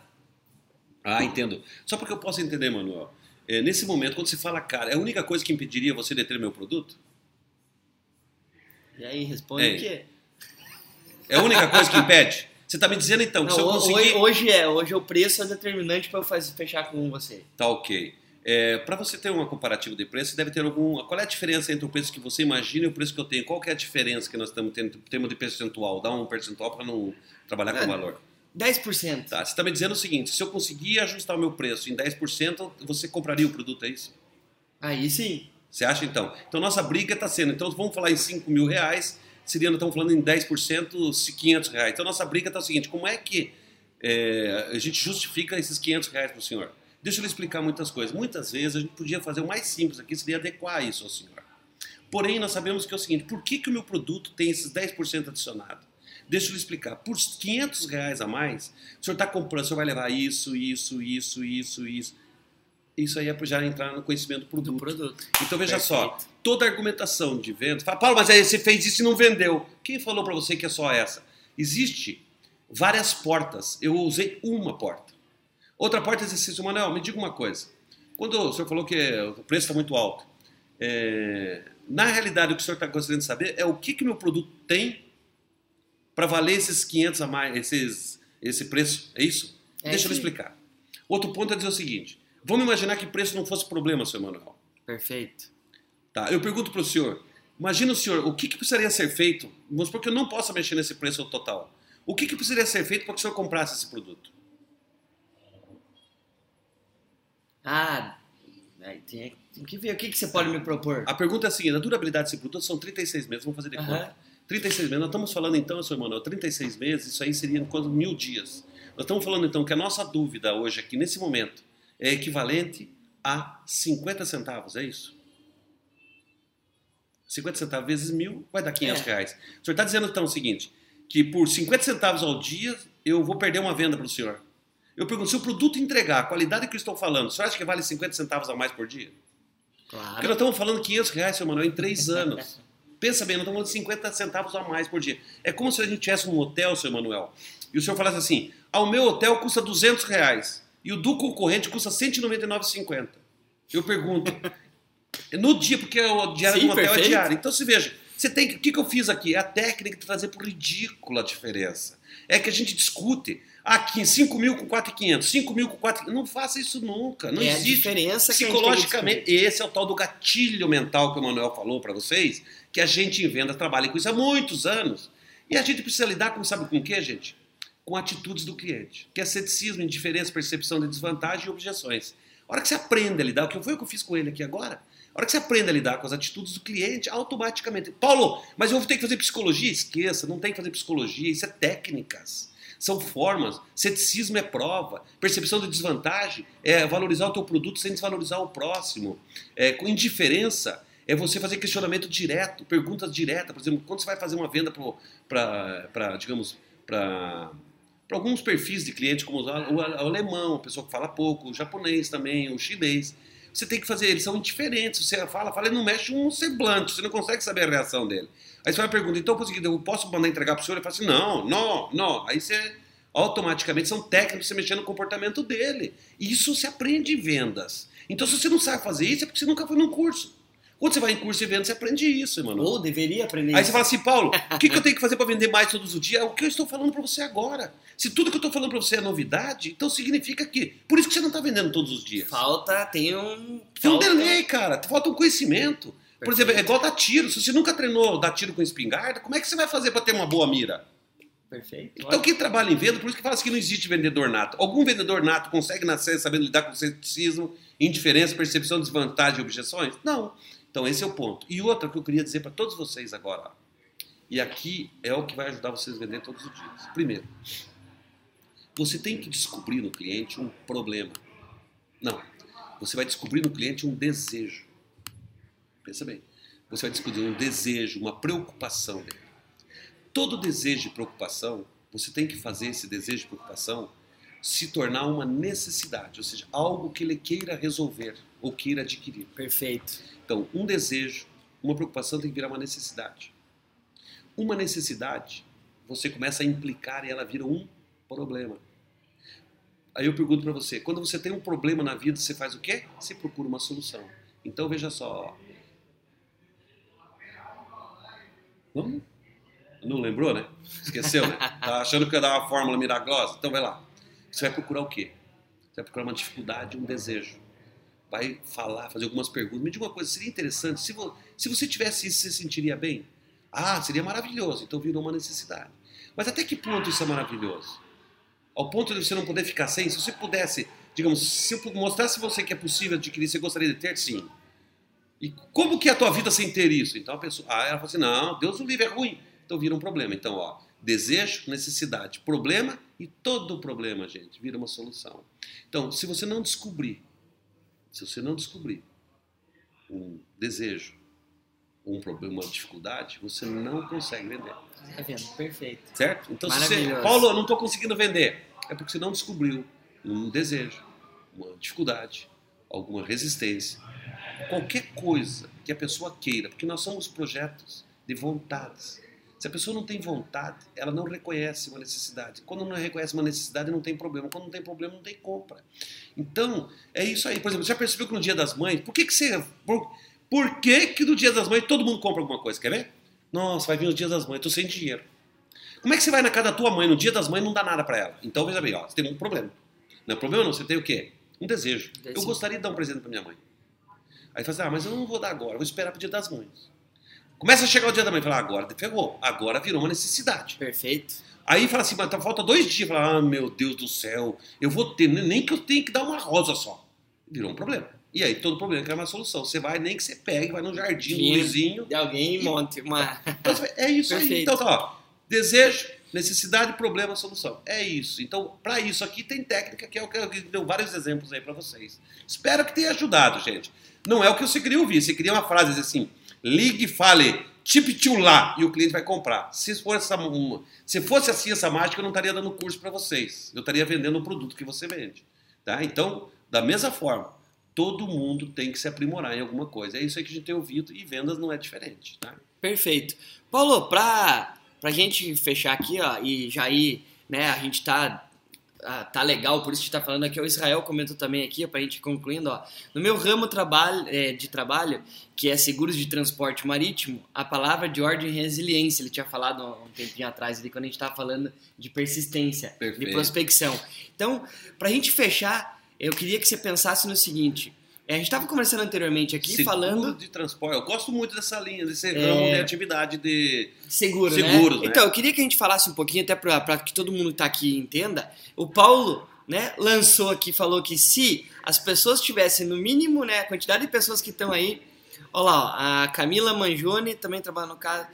Ah, entendo. Só porque eu posso entender, Manuel. É, nesse momento, quando se fala cara, é a única coisa que impediria você de ter meu produto? E aí responde Ei. o quê? É a única coisa que impede? Você está me dizendo então que Não, se eu conseguir. hoje, hoje é, hoje o preço é determinante pra eu fazer, fechar com você. Tá ok. É, Para você ter uma comparativa de preço, deve ter algum. Qual é a diferença entre o preço que você imagina e o preço que eu tenho? Qual que é a diferença que nós estamos tendo em termos de percentual? Dá um percentual para não trabalhar com É. valor. 10%. Tá, você está me dizendo o seguinte: se eu conseguir ajustar o meu preço em 10%, você compraria o produto, é isso? Aí sim. Você acha então? Então nossa briga está sendo, então vamos falar em 5 mil reais, seria, nós estamos falando em 10%, se 500 reais. Então nossa briga está o seguinte, como é que é, a gente justifica esses 500 reais para o senhor? Deixa eu lhe explicar muitas coisas. Muitas vezes a gente podia fazer o mais simples aqui, seria adequar isso ao senhor. Porém, nós sabemos que é o seguinte, por que, que o meu produto tem esses 10% adicionado? Deixa eu lhe explicar. Por 500 reais a mais, o senhor está comprando, o senhor vai levar isso, isso, isso, isso, isso. Isso aí é para já entrar no conhecimento do Do produto. produto. Então veja só, Perfeito. toda argumentação de venda, fala, Paulo, mas aí você fez isso e não vendeu. Quem falou para você que é só essa? Existe várias portas. Eu usei uma porta. Outra porta é exercício, Manuel, me diga uma coisa. Quando o senhor falou que o preço está muito alto, é, na realidade o que o senhor está gostaria de saber é o que que meu produto tem para valer esses 500 a mais, esses, esse preço, é isso? É Deixa eu sim. explicar. Outro ponto é dizer o seguinte, vamos imaginar que preço não fosse problema, senhor Manuel. Perfeito. Tá, eu pergunto para o senhor, imagina o senhor, o que, que precisaria ser feito, vamos supor que eu não possa mexer nesse preço total, o que, que precisaria ser feito para que o senhor comprasse esse produto? Ah, tem, que ver o que, que você pode me propor. A pergunta é a seguinte, a durabilidade desse produto são 36 meses, vamos fazer de Aham. conta. 36 meses, nós estamos falando então, senhor Manuel, 36 meses, isso aí seria quanto? Mil dias. Nós estamos falando então que a nossa dúvida hoje aqui, nesse momento, é equivalente a 50 centavos, é isso? 50 centavos vezes mil vai dar 500 É. reais. O senhor está dizendo então o seguinte, que por 50 centavos ao dia eu vou perder uma venda para o senhor. Eu pergunto, se o produto entregar a qualidade que eu estou falando, o senhor acha que vale 50 centavos a mais por dia? Porque nós Claro. estamos falando 500 reais, seu Manuel, em três anos. Pensa bem, nós estamos falando de 50 centavos a mais por dia. É como se a gente tivesse um hotel, seu Manuel, e o senhor falasse assim, ao meu hotel custa 200 reais, e o do concorrente custa 199,50. Eu pergunto, no dia, porque o diário Sim, do hotel perfeito. é diário. Então, se veja, você tem que, o que, que eu fiz aqui? É a técnica de trazer por ridícula a diferença. É que a gente discute, aqui, 5 mil com 4,500, 5 mil com 4,500. Não faça isso nunca, não é a existe. diferença que a gente tem que Psicologicamente, esse é o tal do gatilho mental que o Manuel falou para vocês, que a gente em venda trabalha com isso há muitos anos. E a gente precisa lidar com, sabe com o que, gente? Com atitudes do cliente, que é ceticismo, indiferença, percepção de desvantagem e objeções. A hora que você aprende a lidar, o que foi o que eu fiz com ele aqui agora? A hora que você aprende a lidar com as atitudes do cliente, automaticamente. Paulo, mas eu vou ter que fazer psicologia? Esqueça, não tem que fazer psicologia, isso é técnicas. São formas. Ceticismo é prova. Percepção de desvantagem é valorizar o teu produto sem desvalorizar o próximo. É, com indiferença é você fazer questionamento direto, perguntas diretas. Por exemplo, quando você vai fazer uma venda para, digamos, para para alguns perfis de cliente, como o, alemão, a pessoa que fala pouco, o japonês também, o chinês. Você tem que fazer, eles são indiferentes. Você fala, fala, ele não mexe um semblante, você não consegue saber a reação dele. Aí você vai perguntar, então eu posso mandar entregar para o senhor? Ele fala assim, não, não, não. Aí você automaticamente são técnicos você mexer no comportamento dele. Isso se aprende em vendas. Então, se você não sabe fazer isso, é porque você nunca foi num curso. Quando você vai em curso de vendas, você aprende isso, mano. Ou deveria aprender Aí isso. você fala assim, Paulo, o que, que eu tenho que fazer para vender mais todos os dias? É o que eu estou falando para você agora. Se tudo que eu estou falando para você é novidade, então significa que. Por isso que você não está vendendo todos os dias. Falta, tem um... Tem um falta- delay, cara. Falta um conhecimento. Por exemplo, é igual dar tiro. Se você nunca treinou dar tiro com espingarda, como é que você vai fazer para ter uma boa mira? Perfeito. Então, quem trabalha em venda, por isso que fala assim que não existe vendedor nato. Algum vendedor nato consegue nascer sabendo lidar com ceticismo, indiferença, percepção, desvantagem e objeções? Não. Então, esse é o ponto. E outra que eu queria dizer para todos vocês agora, e aqui é o que vai ajudar vocês a vender todos os dias. Primeiro, você tem que descobrir no cliente um problema. Não. Você vai descobrir no cliente um desejo. Pensa bem. Você vai descobrir um desejo, uma preocupação dele. Todo desejo e preocupação, você tem que fazer esse desejo e preocupação se tornar uma necessidade, ou seja, algo que ele queira resolver ou queira adquirir. Perfeito. Então, um desejo, uma preocupação tem que virar uma necessidade. Uma necessidade, você começa a implicar e ela vira um problema. Aí eu pergunto para você, quando você tem um problema na vida, você faz o quê? Você procura uma solução. Então veja só. Vamos? Não lembrou, né? Esqueceu, né? Tá achando que ia dar uma fórmula milagrosa? Então vai lá. Você vai procurar o quê? Você vai procurar uma dificuldade, um desejo. Vai falar, fazer algumas perguntas. Me diga uma coisa, seria interessante, se, vo, se você tivesse isso, você se sentiria bem? Ah, seria maravilhoso. Então virou uma necessidade. Mas até que ponto isso é maravilhoso? Ao ponto de você não poder ficar sem? Se você pudesse, digamos, se eu mostrasse você que é possível adquirir, você gostaria de ter? Sim. E como que é a tua vida sem ter isso? Então a pessoa, ah, ela fala assim, não, Deus o livre é ruim. Então vira um problema. Então, ó, desejo, necessidade, problema e todo problema, gente, vira uma solução. Então, se você não descobrir, se você não descobrir um desejo, um problema, uma dificuldade, você não consegue vender. Tá vendo? Perfeito. Certo? Então, se você, Paulo, eu não estou conseguindo vender, é porque você não descobriu um desejo, uma dificuldade, alguma resistência, qualquer coisa que a pessoa queira, porque nós somos projetos de vontades. Se a pessoa não tem vontade, ela não reconhece uma necessidade. Quando não reconhece uma necessidade, não tem problema. Quando não tem problema, não tem compra. Então, é isso aí. Por exemplo, já percebeu que no Dia das Mães, por que, que você. Por, por que, que no Dia das Mães todo mundo compra alguma coisa? Quer ver? Nossa, vai vir o Dia das Mães, tô sem dinheiro. Como é que você vai na casa da tua mãe no Dia das Mães e não dá nada para ela? Então, veja bem, ó, você tem um problema. Não é problema não, você tem o quê? Um desejo. Eu gostaria de dar um presente para minha mãe. Aí fala assim, ah, mas eu não vou dar agora, vou esperar pro Dia das Mães. Começa a chegar o dia da mãe, fala, agora pegou, agora virou uma necessidade. Perfeito. Aí fala assim, mas tá, falta dois dias, fala, ah, meu Deus do céu, eu vou ter, nem que eu tenha que dar uma rosa só. Virou um problema. E aí todo problema quer uma solução. Você vai, nem que você pegue, vai no jardim, no vizinho. De alguém e monte uma. Então, é isso Perfeito. aí. Então tá, ó, desejo, necessidade, problema, solução. É isso. Então, para isso aqui tem técnica que é o que eu deu vários exemplos aí para vocês. Espero que tenha ajudado, gente. Não é o que você queria ouvir. Você queria uma frase assim, ligue e fale, tip lá, e o cliente vai comprar. Se fosse, essa, se fosse assim essa mágica, eu não estaria dando curso para vocês. Eu estaria vendendo o produto que você vende. Tá? Então, da mesma forma, todo mundo tem que se aprimorar em alguma coisa. É isso aí que a gente tem ouvido e vendas não é diferente. Tá? Perfeito. Paulo, para a gente fechar aqui ó, e já ir, né, a gente está ah, tá legal, por isso que está falando aqui. O Israel comentou também aqui, para a gente concluindo. Ó, no meu ramo trabalho, é, de trabalho, que é seguros de transporte marítimo, a palavra de ordem é resiliência. Ele tinha falado um tempinho atrás, ali, quando a gente estava falando de persistência, Perfeito. de prospecção. Então, para a gente fechar, eu queria que você pensasse no seguinte. É, a gente estava conversando anteriormente aqui Seguro falando. de transporte. Eu gosto muito dessa linha, desse é... ramo de atividade de seguro, né? seguros. Né? Então, eu queria que a gente falasse um pouquinho, até para que todo mundo que está aqui entenda. O Paulo né, lançou aqui, falou que se as pessoas tivessem, no mínimo, né, a quantidade de pessoas que estão aí. Olha lá, ó, a Camila Manjoni também trabalha no caso.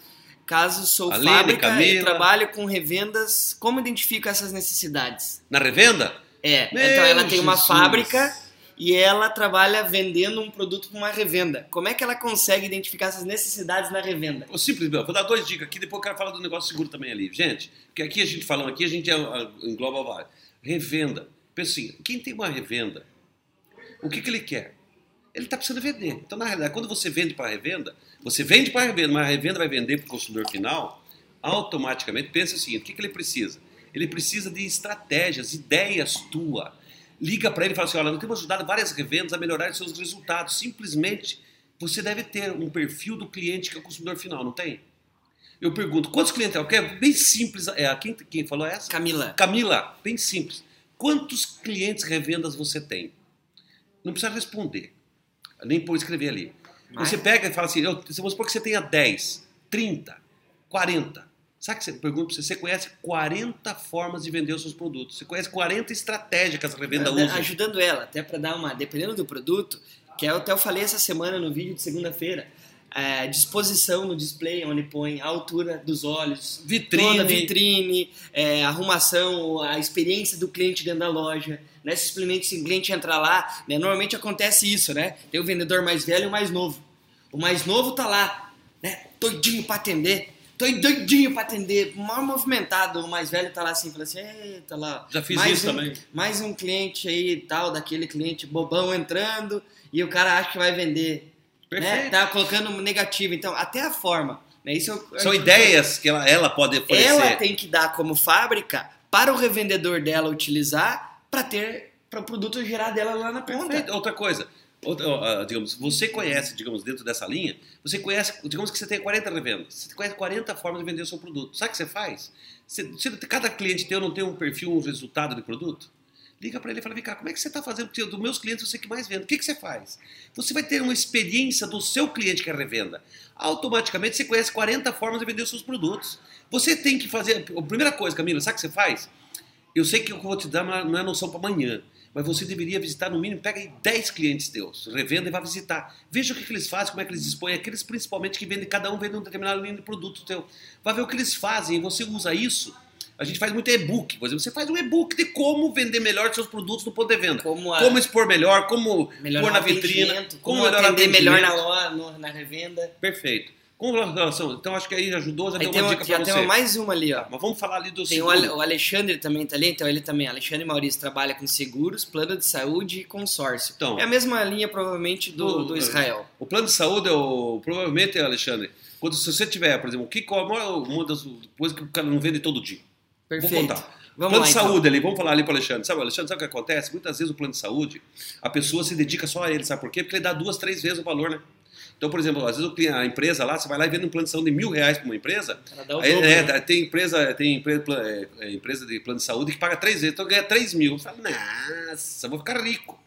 Caso sou Aline, fábrica Camila. e trabalho com revendas, como identifico essas necessidades? Na revenda? É, Meu então ela tem uma Jesus. fábrica e ela trabalha vendendo um produto com uma revenda. Como é que ela consegue identificar essas necessidades na revenda? Simples, meu. Vou dar duas dicas aqui, depois eu quero falar do negócio seguro também ali. Gente, porque aqui a gente falando aqui, a gente é, é, engloba vários. Revenda. Pensa assim, quem tem uma revenda, o que, que ele quer? Ele está precisando vender. Então, na realidade, quando você vende para a revenda, você vende para a revenda, mas a revenda vai vender para o consumidor final, automaticamente pensa assim, o que, que ele precisa? Ele precisa de estratégias, ideias tua liga para ele e fala assim: olha, nós temos ajudado várias revendas a melhorar seus resultados. Simplesmente você deve ter um perfil do cliente que é o consumidor final, não tem? Eu pergunto, quantos clientes é? é bem simples. É, quem, quem falou essa? Camila. Camila, bem simples. Quantos clientes revendas você tem? Não precisa responder, nem por escrever ali. Mas... Você pega e fala assim, eu, vamos supor que você tenha 10, 30, 40. Sabe que você pergunta pra você, você conhece 40 formas de vender os seus produtos. Você conhece 40 estratégias que as revenda usam. Ajudando ela, até para dar uma. Dependendo do produto, que eu até eu falei essa semana no vídeo de segunda-feira. é, disposição no display, onde põe a altura dos olhos, Vitrine. toda a vitrine, é, arrumação, a experiência do cliente dentro da loja. Né? Simplesmente se o cliente entrar lá, né? normalmente acontece isso, né? Tem o vendedor mais velho e o mais novo. O mais novo tá lá, né? Doidinho para atender. Doidinho para atender, mal movimentado. O mais velho tá lá assim, fala assim, eita lá. Já fiz mais isso um, também. Mais um cliente aí e tal, daquele cliente bobão entrando e o cara acha que vai vender. Né? Perfeito. Tá colocando negativo. Então, até a forma. Né? Isso eu- São eu- ideias que ela, ela pode oferecer. Ela tem que dar como fábrica para o revendedor dela utilizar para ter para o produto gerar dela lá na ponta. Perfeito. Outra coisa, outra, ah, digamos, você conhece, digamos, dentro dessa linha, você conhece, digamos que você tem 40 revendas, você conhece 40 formas de vender o seu produto. Sabe o que você faz? Você, você- cada cliente teu não tem um perfil, um resultado de produto? Liga para ele e fala, vem cá, como é que você está fazendo? Porque dos meus clientes, você que mais vende. O que, que você faz? Você vai ter uma experiência do seu cliente que é revenda. Automaticamente você conhece 40 formas de vender os seus produtos. Você tem que fazer. A primeira coisa, Camila, sabe o que você faz? Eu sei que eu vou te dar não é noção para amanhã, mas você deveria visitar no mínimo, pega aí 10 clientes teus, revenda e vai visitar. Veja o que, que eles fazem, como é que eles dispõem, aqueles principalmente que vendem, cada um vende um determinado linha de produto teu. Vai ver o que eles fazem e você usa isso. A gente faz muito e-book, por exemplo, você faz um e-book de como vender melhor seus produtos no ponto de venda. Como, a- Como expor melhor, como melhorar pôr na atendimento, como como melhorar o atender melhor na loja, na revenda. Perfeito. Com relação, então acho que aí ajudou, já Aí deu tem uma uma, dica para tem você. uma- mais uma ali, ó. Mas vamos falar ali do Tem o, Alexandre também tá ali, então ele também, Alexandre Maurício, trabalha com seguros, plano de saúde e consórcio. Então. é a mesma linha, provavelmente, do, Do- do Israel. O plano de saúde, é o, provavelmente, Alexandre, quando se você tiver, por exemplo, o que qual é uma das coisas que o cara não vende todo dia? Perfeito. Vou contar. Vamos plano lá, de então. saúde ali, vamos falar ali para o Alexandre. Sabe, Alexandre, sabe o que acontece? Muitas vezes o plano de saúde, a pessoa se dedica só a ele, sabe por quê? Porque ele dá duas, três vezes o valor, né? Então, por exemplo, às vezes o a empresa lá, você vai lá e vende um plano de saúde de mil reais para uma empresa, o aí, dobro, é, né? tem empresa, tem empresa, é, é, empresa de plano de saúde que paga três vezes, então ganha três mil. Você fala, nossa, vou ficar rico.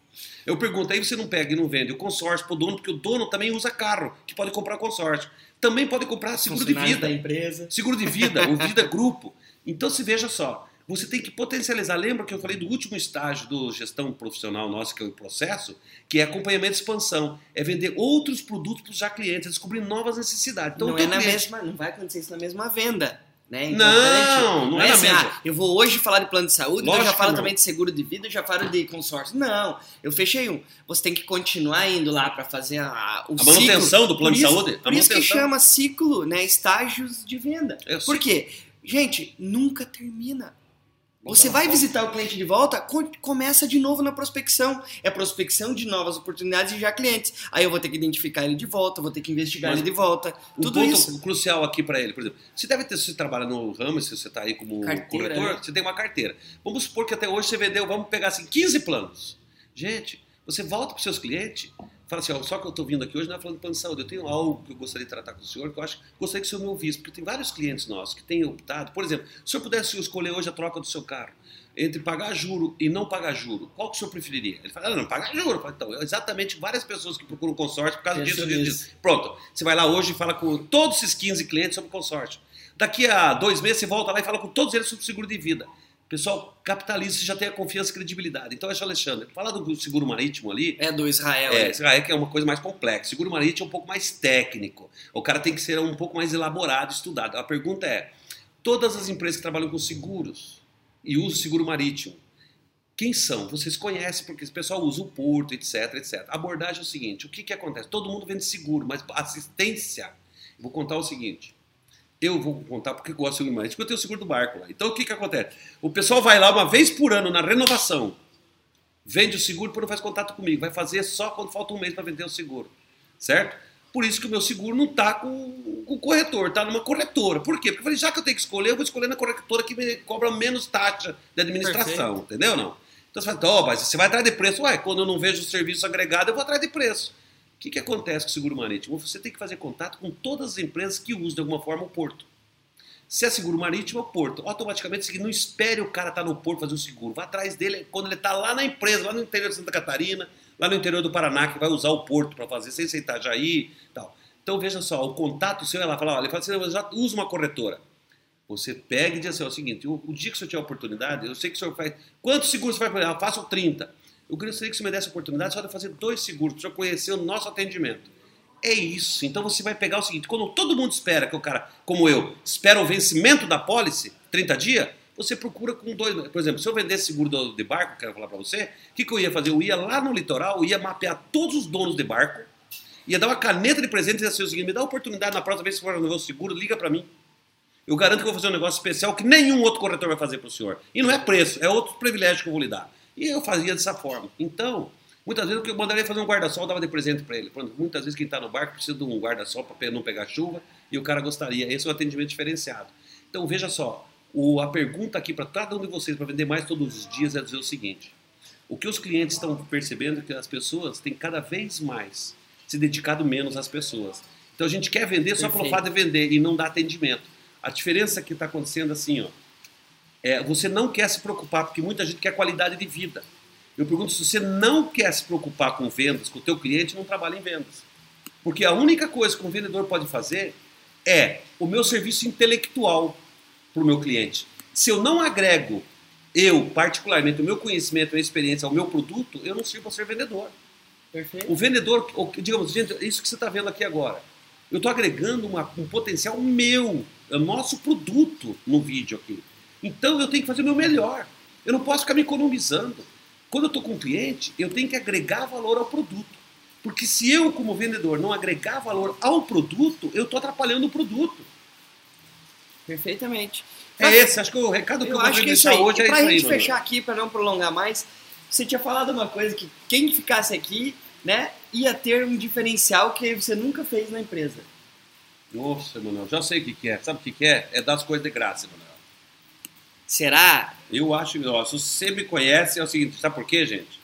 Eu pergunto, aí você não pega e não vende o consórcio pro dono, porque o dono também usa carro, que pode comprar consórcio. Também pode comprar seguro de vida. da empresa. Seguro de vida, o vida grupo. Então se veja só, você tem que potencializar. Lembra que eu falei do último estágio do gestão profissional nosso, que é o processo, que é acompanhamento e expansão. É vender outros produtos para os já clientes, é descobrir novas necessidades. Então, não é na cliente- mesma, não vai acontecer isso na mesma venda. Né? Não, Importante. não é na assim, mesma. ah, eu vou hoje falar de plano de saúde, então eu já falo não. também de seguro de vida, já falo de consórcio. Não, eu fechei um. Você tem que continuar indo lá para fazer a, o A manutenção ciclo. do plano Por de isso- saúde? A Por isso que chama ciclo, né? Estágios de venda. Por quê? Gente, nunca termina. Você vai visitar o cliente de volta, co- começa de novo na prospecção. É prospecção de novas oportunidades e já clientes. Aí eu vou ter que identificar ele de volta, vou ter que investigar Mas ele de volta. Um Tudo ponto isso. crucial aqui para ele, por exemplo, você deve ter, se você trabalha no ramo, se você está aí como Carteira, corretor, né? você tem uma carteira. Vamos supor que até hoje você vendeu, vamos pegar assim, 15 planos. Gente, você volta para os seus clientes, fala assim, ó, só que eu estou vindo aqui hoje não é falando de plano de saúde, eu tenho algo que eu gostaria de tratar com o senhor, que eu acho que gostaria que o senhor me ouvisse, porque tem vários clientes nossos que têm optado, por exemplo, se o senhor pudesse escolher hoje a troca do seu carro, entre pagar juro e não pagar juro, qual que o senhor preferiria? Ele fala, ah, não, pagar juro. Eu falo, Então, exatamente várias pessoas que procuram consórcio por causa disso, disso, disso. Pronto, você vai lá hoje e fala com todos esses 15 clientes sobre consórcio. Daqui a dois meses você volta lá e fala com todos eles sobre seguro de vida. Pessoal, capitaliza, você já tem a confiança e credibilidade. Então, esse Alexandre, fala do seguro marítimo ali, É do Israel. é, né? Israel que é uma coisa mais complexa. Seguro marítimo é um pouco mais técnico. O cara tem que ser um pouco mais elaborado, estudado. A pergunta é: todas as empresas que trabalham com seguros e usam seguro marítimo, quem são? Vocês conhecem, porque esse pessoal usa o porto, etc, etc. A abordagem é o seguinte: o que, que acontece? Todo mundo vende seguro, mas assistência. Eu vou contar o seguinte. Eu vou contar porque eu gosto de seguro marítimo, porque eu tenho o seguro do barco lá. Então o que, que acontece? O pessoal vai lá uma vez por ano na renovação, vende o seguro, depois não faz contato comigo. Vai fazer só quando falta um mês para vender o seguro. Certo? Por isso que o meu seguro não está com, com o corretor, está numa corretora. Por quê? Porque eu falei, já que eu tenho que escolher, eu vou escolher na corretora que me cobra menos taxa de administração. Entendeu? Não? Então você fala, oh, mas você vai atrás de preço. Ué, quando eu não vejo o serviço agregado, eu vou atrás de preço. O que, que acontece com o seguro marítimo? Você tem que fazer contato com todas as empresas que usam de alguma forma o porto. Se é seguro marítimo, é o porto. Automaticamente, é seguinte, não espere o cara estar no porto fazer o seguro. Vá atrás dele quando ele está lá na empresa, lá no interior de Santa Catarina, lá no interior do Paraná, que vai usar o porto para fazer, sem Itajaí e tal. Então, veja só, o contato seu é lá, fala, olha, ele fala assim, já uso uma corretora. Você pega e diz assim, é o seguinte, o, o, dia que o senhor tiver oportunidade, eu sei que o senhor faz... Quantos seguros você vai fazer? Eu faço 30. Eu gostaria que você me desse a oportunidade só de fazer dois seguros, para o conhecer o nosso atendimento. É isso. Então você vai pegar o seguinte, quando todo mundo espera que o cara, como eu, espera o vencimento da pólice, 30 dias, você procura com dois. Por exemplo, se eu vendesse seguro de barco, quero falar para você, o que, que eu ia fazer? Eu ia lá no litoral, ia mapear todos os donos de barco, ia dar uma caneta de presente e dizer assim, o seguinte, me dá a oportunidade na próxima vez que for no seguro, liga para mim. Eu garanto que eu vou fazer um negócio especial que nenhum outro corretor vai fazer para o senhor. E não é preço, é outro privilégio que eu vou lhe dar. E eu fazia dessa forma. Então, muitas vezes eu mandaria fazer um guarda-sol, dava de presente para ele. Muitas vezes quem está no barco precisa de um guarda-sol para não pegar chuva e o cara gostaria. Esse é um atendimento diferenciado. Então, veja só, o, a pergunta aqui para cada um de vocês, para vender mais todos os dias, é dizer o seguinte: o que os clientes estão percebendo é que as pessoas têm cada vez mais se dedicado menos às pessoas. Então a gente quer vender só pelo fato de vender e não dar atendimento. A diferença que está acontecendo assim, ó, é, você não quer se preocupar, porque muita gente quer qualidade de vida. Eu pergunto se você não quer se preocupar com vendas, com o teu cliente, não trabalha em vendas. Porque a única coisa que um vendedor pode fazer é o meu serviço intelectual para o meu cliente. Se eu não agrego, eu, particularmente, o meu conhecimento, a experiência ao meu produto, eu não sirvo para ser vendedor. Perfeito. O vendedor, digamos, gente, isso que você está vendo aqui agora. Eu estou agregando uma, um potencial meu, é o nosso produto no vídeo aqui. Então eu tenho que fazer o meu melhor. Eu não posso ficar me economizando. Quando eu estou com um cliente, eu tenho que agregar valor ao produto. Porque se eu, como vendedor, não agregar valor ao produto, eu estou atrapalhando o produto. Perfeitamente. É Mas, esse, acho que o recado que eu, eu acho que é isso aí. hoje é isso aí. Pra gente fechar aqui, para não prolongar mais, você tinha falado uma coisa que quem ficasse aqui, né, ia ter um diferencial que você nunca fez na empresa. Nossa, Emanuel, já sei o que, que é. Sabe o que, que é? É dar as coisas de graça, Emanuel. Será? Eu acho, ó, se você me conhece, é o seguinte, sabe por quê, gente?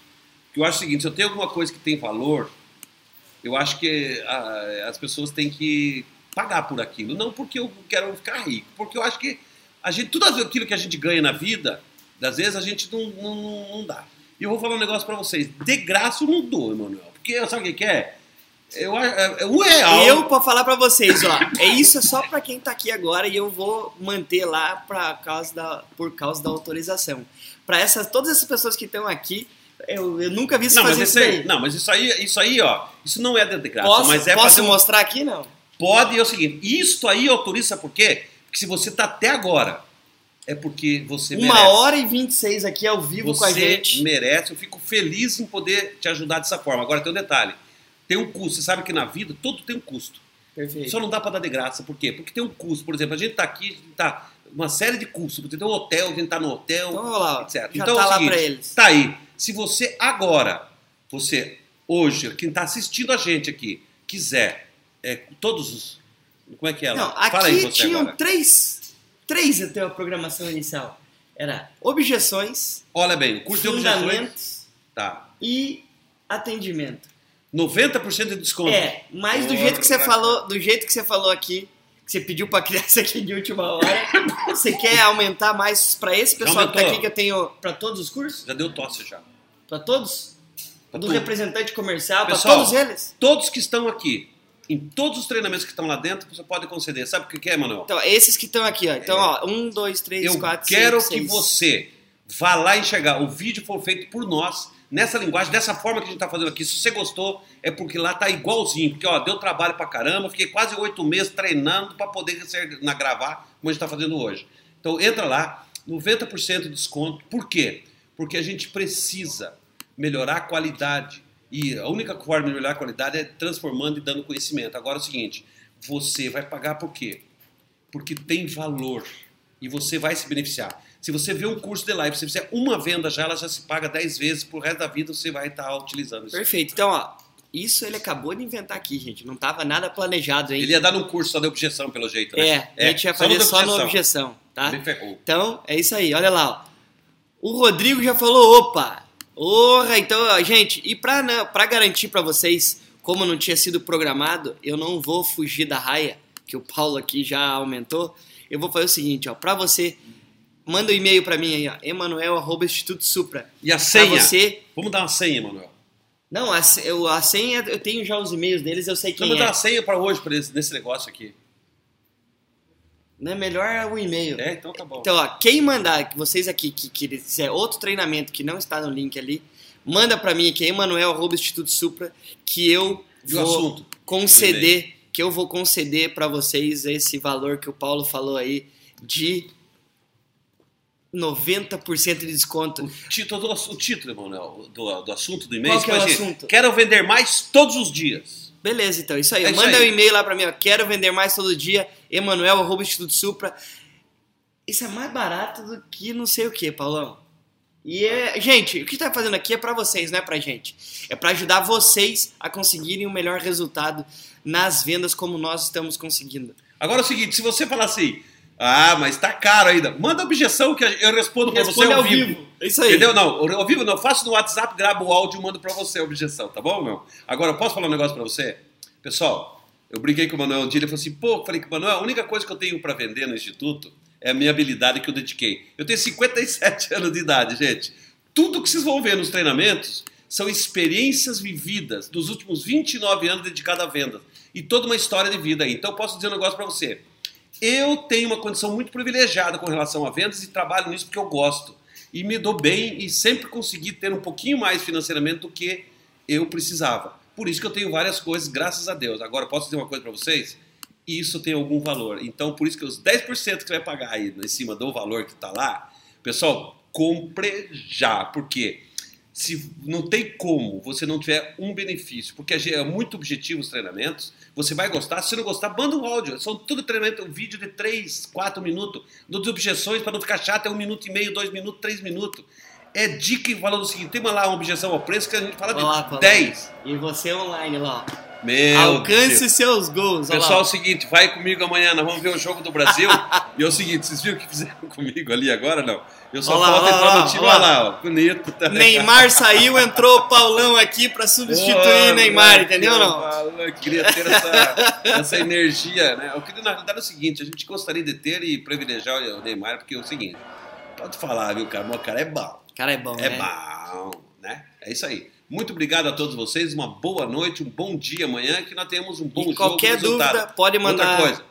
Porque eu acho o seguinte, se eu tenho alguma coisa que tem valor, eu acho que a, ah, as pessoas têm que pagar por aquilo. Não porque eu quero ficar rico, porque eu acho que a gente, tudo aquilo que a gente ganha na vida, às vezes a gente não, não, não dá. E eu vou falar um negócio para vocês. De graça eu não dou, Emanuel. Porque sabe o que, que é? Eu, é, é, um real. Eu, para falar para vocês, ó, é isso é só para quem tá aqui agora e eu vou manter lá pra causa da, por causa da autorização. Para essas, todas essas pessoas que estão aqui, eu, eu, nunca vi isso não, fazer mas isso aí. Não, mas isso aí, isso aí, ó, isso não é de graça, posso, mas é Posso mostrar aqui, não? Pode, é o seguinte, isso aí autoriza por quê? Porque se você tá até agora, é porque você Uma merece. hora e 26 aqui ao vivo você com a gente. Você merece, eu fico feliz em poder te ajudar dessa forma. Agora tem um detalhe, tem um custo. Você sabe que na vida tudo tem um custo. Perfeito. Só não dá para dar de graça. Por quê? Porque tem um custo. Por exemplo, a gente está aqui, a gente tá uma série de custos. Tem um hotel, a gente está no hotel, então, lá, etc. Já então tá é o lá seguinte, para eles. Tá aí. Se você agora, você hoje, quem está assistindo a gente aqui, quiser, é, todos os. Como é que é? Não, aqui Fala aí você tinham agora. três, três até a programação inicial. Era objeções. Olha bem, curso de objeções. Tá. E atendimento. 90% de desconto. É, mas do jeito que você falou, do jeito que você falou aqui, que você pediu para criança aqui de última hora, você quer aumentar mais para esse pessoal que tá aqui que eu tenho para todos os cursos? Já deu tosse já. Para todos? Pra do tudo. representante comercial, para todos eles? Todos que estão aqui, em todos os treinamentos que estão lá dentro, você pode conceder. Sabe o que é, Manuel? Então, esses que estão aqui, ó. Então, é. ó, um, dois, três, eu quatro, cinco, Eu quero que você vá lá enxergar. O vídeo foi feito por nós nessa linguagem, dessa forma que a gente está fazendo aqui. Se você gostou, é porque lá tá igualzinho. Porque, ó, deu trabalho pra caramba, fiquei quase oito meses treinando para poder ser, na gravar, como a gente está fazendo hoje. Então, entra lá, 90% de desconto. Por quê? Porque a gente precisa melhorar a qualidade. E a única forma de melhorar a qualidade é transformando e dando conhecimento. Agora é o seguinte, você vai pagar por quê? Porque tem valor e você vai se beneficiar. Se você vê um curso de live, se você fizer uma venda já, ela já se paga 10 vezes, pro resto da vida você vai estar tá utilizando isso. Perfeito. Então, ó, isso ele acabou de inventar aqui, gente. Não estava nada planejado aí. Ele ia dar um curso só de objeção, pelo jeito, né? É, é a gente ia fazer só, só no objeção, tá? Então, é isso aí. Olha lá, ó. O Rodrigo já falou, opa! Orra, então, ó, gente, e pra, né, pra garantir para vocês, como não tinha sido programado, eu não vou fugir da raia, que o Paulo aqui já aumentou. Eu vou fazer o seguinte, ó, pra você Manda um e-mail para mim aí, ó. Emanuel, arroba Instituto Supra. E a senha? você... Vamos dar uma senha, Emanuel. Não, a, eu, a senha, eu tenho já os e-mails deles, eu sei quem Vamos é. dar uma senha para hoje, para esse, nesse negócio aqui. Não é melhor o e-mail. É, então tá bom. Então, ó, quem mandar, que vocês aqui que, que quiser outro treinamento que não está no link ali, manda para mim arroba Instituto Supra, que eu E vou assunto? conceder, que eu vou conceder para vocês esse valor que o Paulo falou aí de 90% de desconto. O título, do, o título Emanuel, do, do assunto do e-mail. Qual que é o ser, assunto? Quero vender mais todos os dias. Beleza, então, isso aí. É Manda aí. um e-mail lá para mim, ó, quero vender mais todo dia, Emanuel arroba Instituto Supra. Isso é mais barato do que não sei o que, Paulão. E é, gente, o que tá fazendo aqui é para vocês, não é pra gente. É para ajudar vocês a conseguirem o melhor resultado nas vendas como nós estamos conseguindo. Agora é o seguinte, se você falar assim, ah, mas tá caro ainda, manda objeção que eu respondo pra você ao vivo. É isso aí. Entendeu? Não, ao vivo não, eu faço no WhatsApp, gravo o áudio e mando pra você a objeção, tá bom, meu? Agora, eu posso falar um negócio pra você? Pessoal, eu brinquei com o Manuel um dia, ele falou assim, pô, falei que Manuel, a única coisa que eu tenho pra vender no Instituto é a minha habilidade que eu dediquei. Eu tenho 57 anos de idade, gente. Tudo que vocês vão ver nos treinamentos são experiências vividas dos últimos 29 anos dedicados a vendas. E toda uma história de vida aí. Então, eu posso dizer um negócio pra você. Eu tenho uma condição muito privilegiada com relação a vendas e trabalho nisso porque eu gosto. E me dou bem e sempre consegui ter um pouquinho mais financeiramente do que eu precisava. Por isso que eu tenho várias coisas, graças a Deus. Agora, posso dizer uma coisa para vocês? Isso tem algum valor. Então, por isso que os 10% que você vai pagar aí em cima do valor que está lá, pessoal, compre já. Por quê? Se não tem como você não tiver um benefício, porque é muito objetivo os treinamentos, você vai gostar. Se não gostar, manda um áudio. São tudo treinamento, um vídeo de 3, 4 minutos. Não objeções para não ficar chato, é um minuto e meio, dois minutos, três minutos. É dica falando o seguinte: tem uma lá uma objeção ao preço que a gente fala de Olá, Paulo. 10. E você online lá. Meu Alcance Deus. seus gols. Pessoal, é o seguinte, vai comigo amanhã, nós vamos ver o jogo do Brasil. e é o seguinte, vocês viram o que fizeram comigo ali agora? Não. Eu só Olha lá, falta entrar no time, olha lá. ó. Bonito. Tá Neymar saiu, entrou o Paulão aqui pra substituir Pô, Neymar, moleque, entendeu não? Eu queria ter essa, essa energia, né? Eu queria, na realidade, é o seguinte, a gente gostaria de ter e privilegiar o Neymar, porque é o seguinte, pode falar, viu, cara? O cara é bom. Cara, é bom, É né? bom, né? É isso aí. Muito obrigado a todos vocês, uma boa noite, um bom dia amanhã, que nós tenhamos um bom E jogo. qualquer resultado. dúvida, pode mandar. Outra coisa,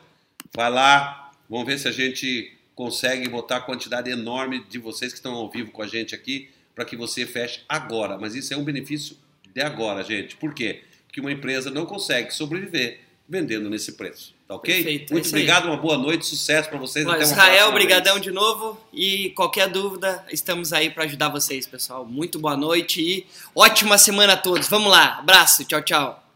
vai lá, vamos ver se a gente consegue botar a quantidade enorme de vocês que estão ao vivo com a gente aqui, para que você feche agora. Mas isso é um benefício de agora, gente. Por quê? Porque uma empresa não consegue sobreviver vendendo nesse preço. Tá ok? Perfeito, é Muito aí. obrigado, uma boa noite, sucesso para vocês. Uma Israel, próxima brigadão vez. de novo. E qualquer dúvida, estamos aí pra ajudar vocês, pessoal. Muito boa noite e ótima semana a todos. Vamos lá, abraço, tchau, tchau.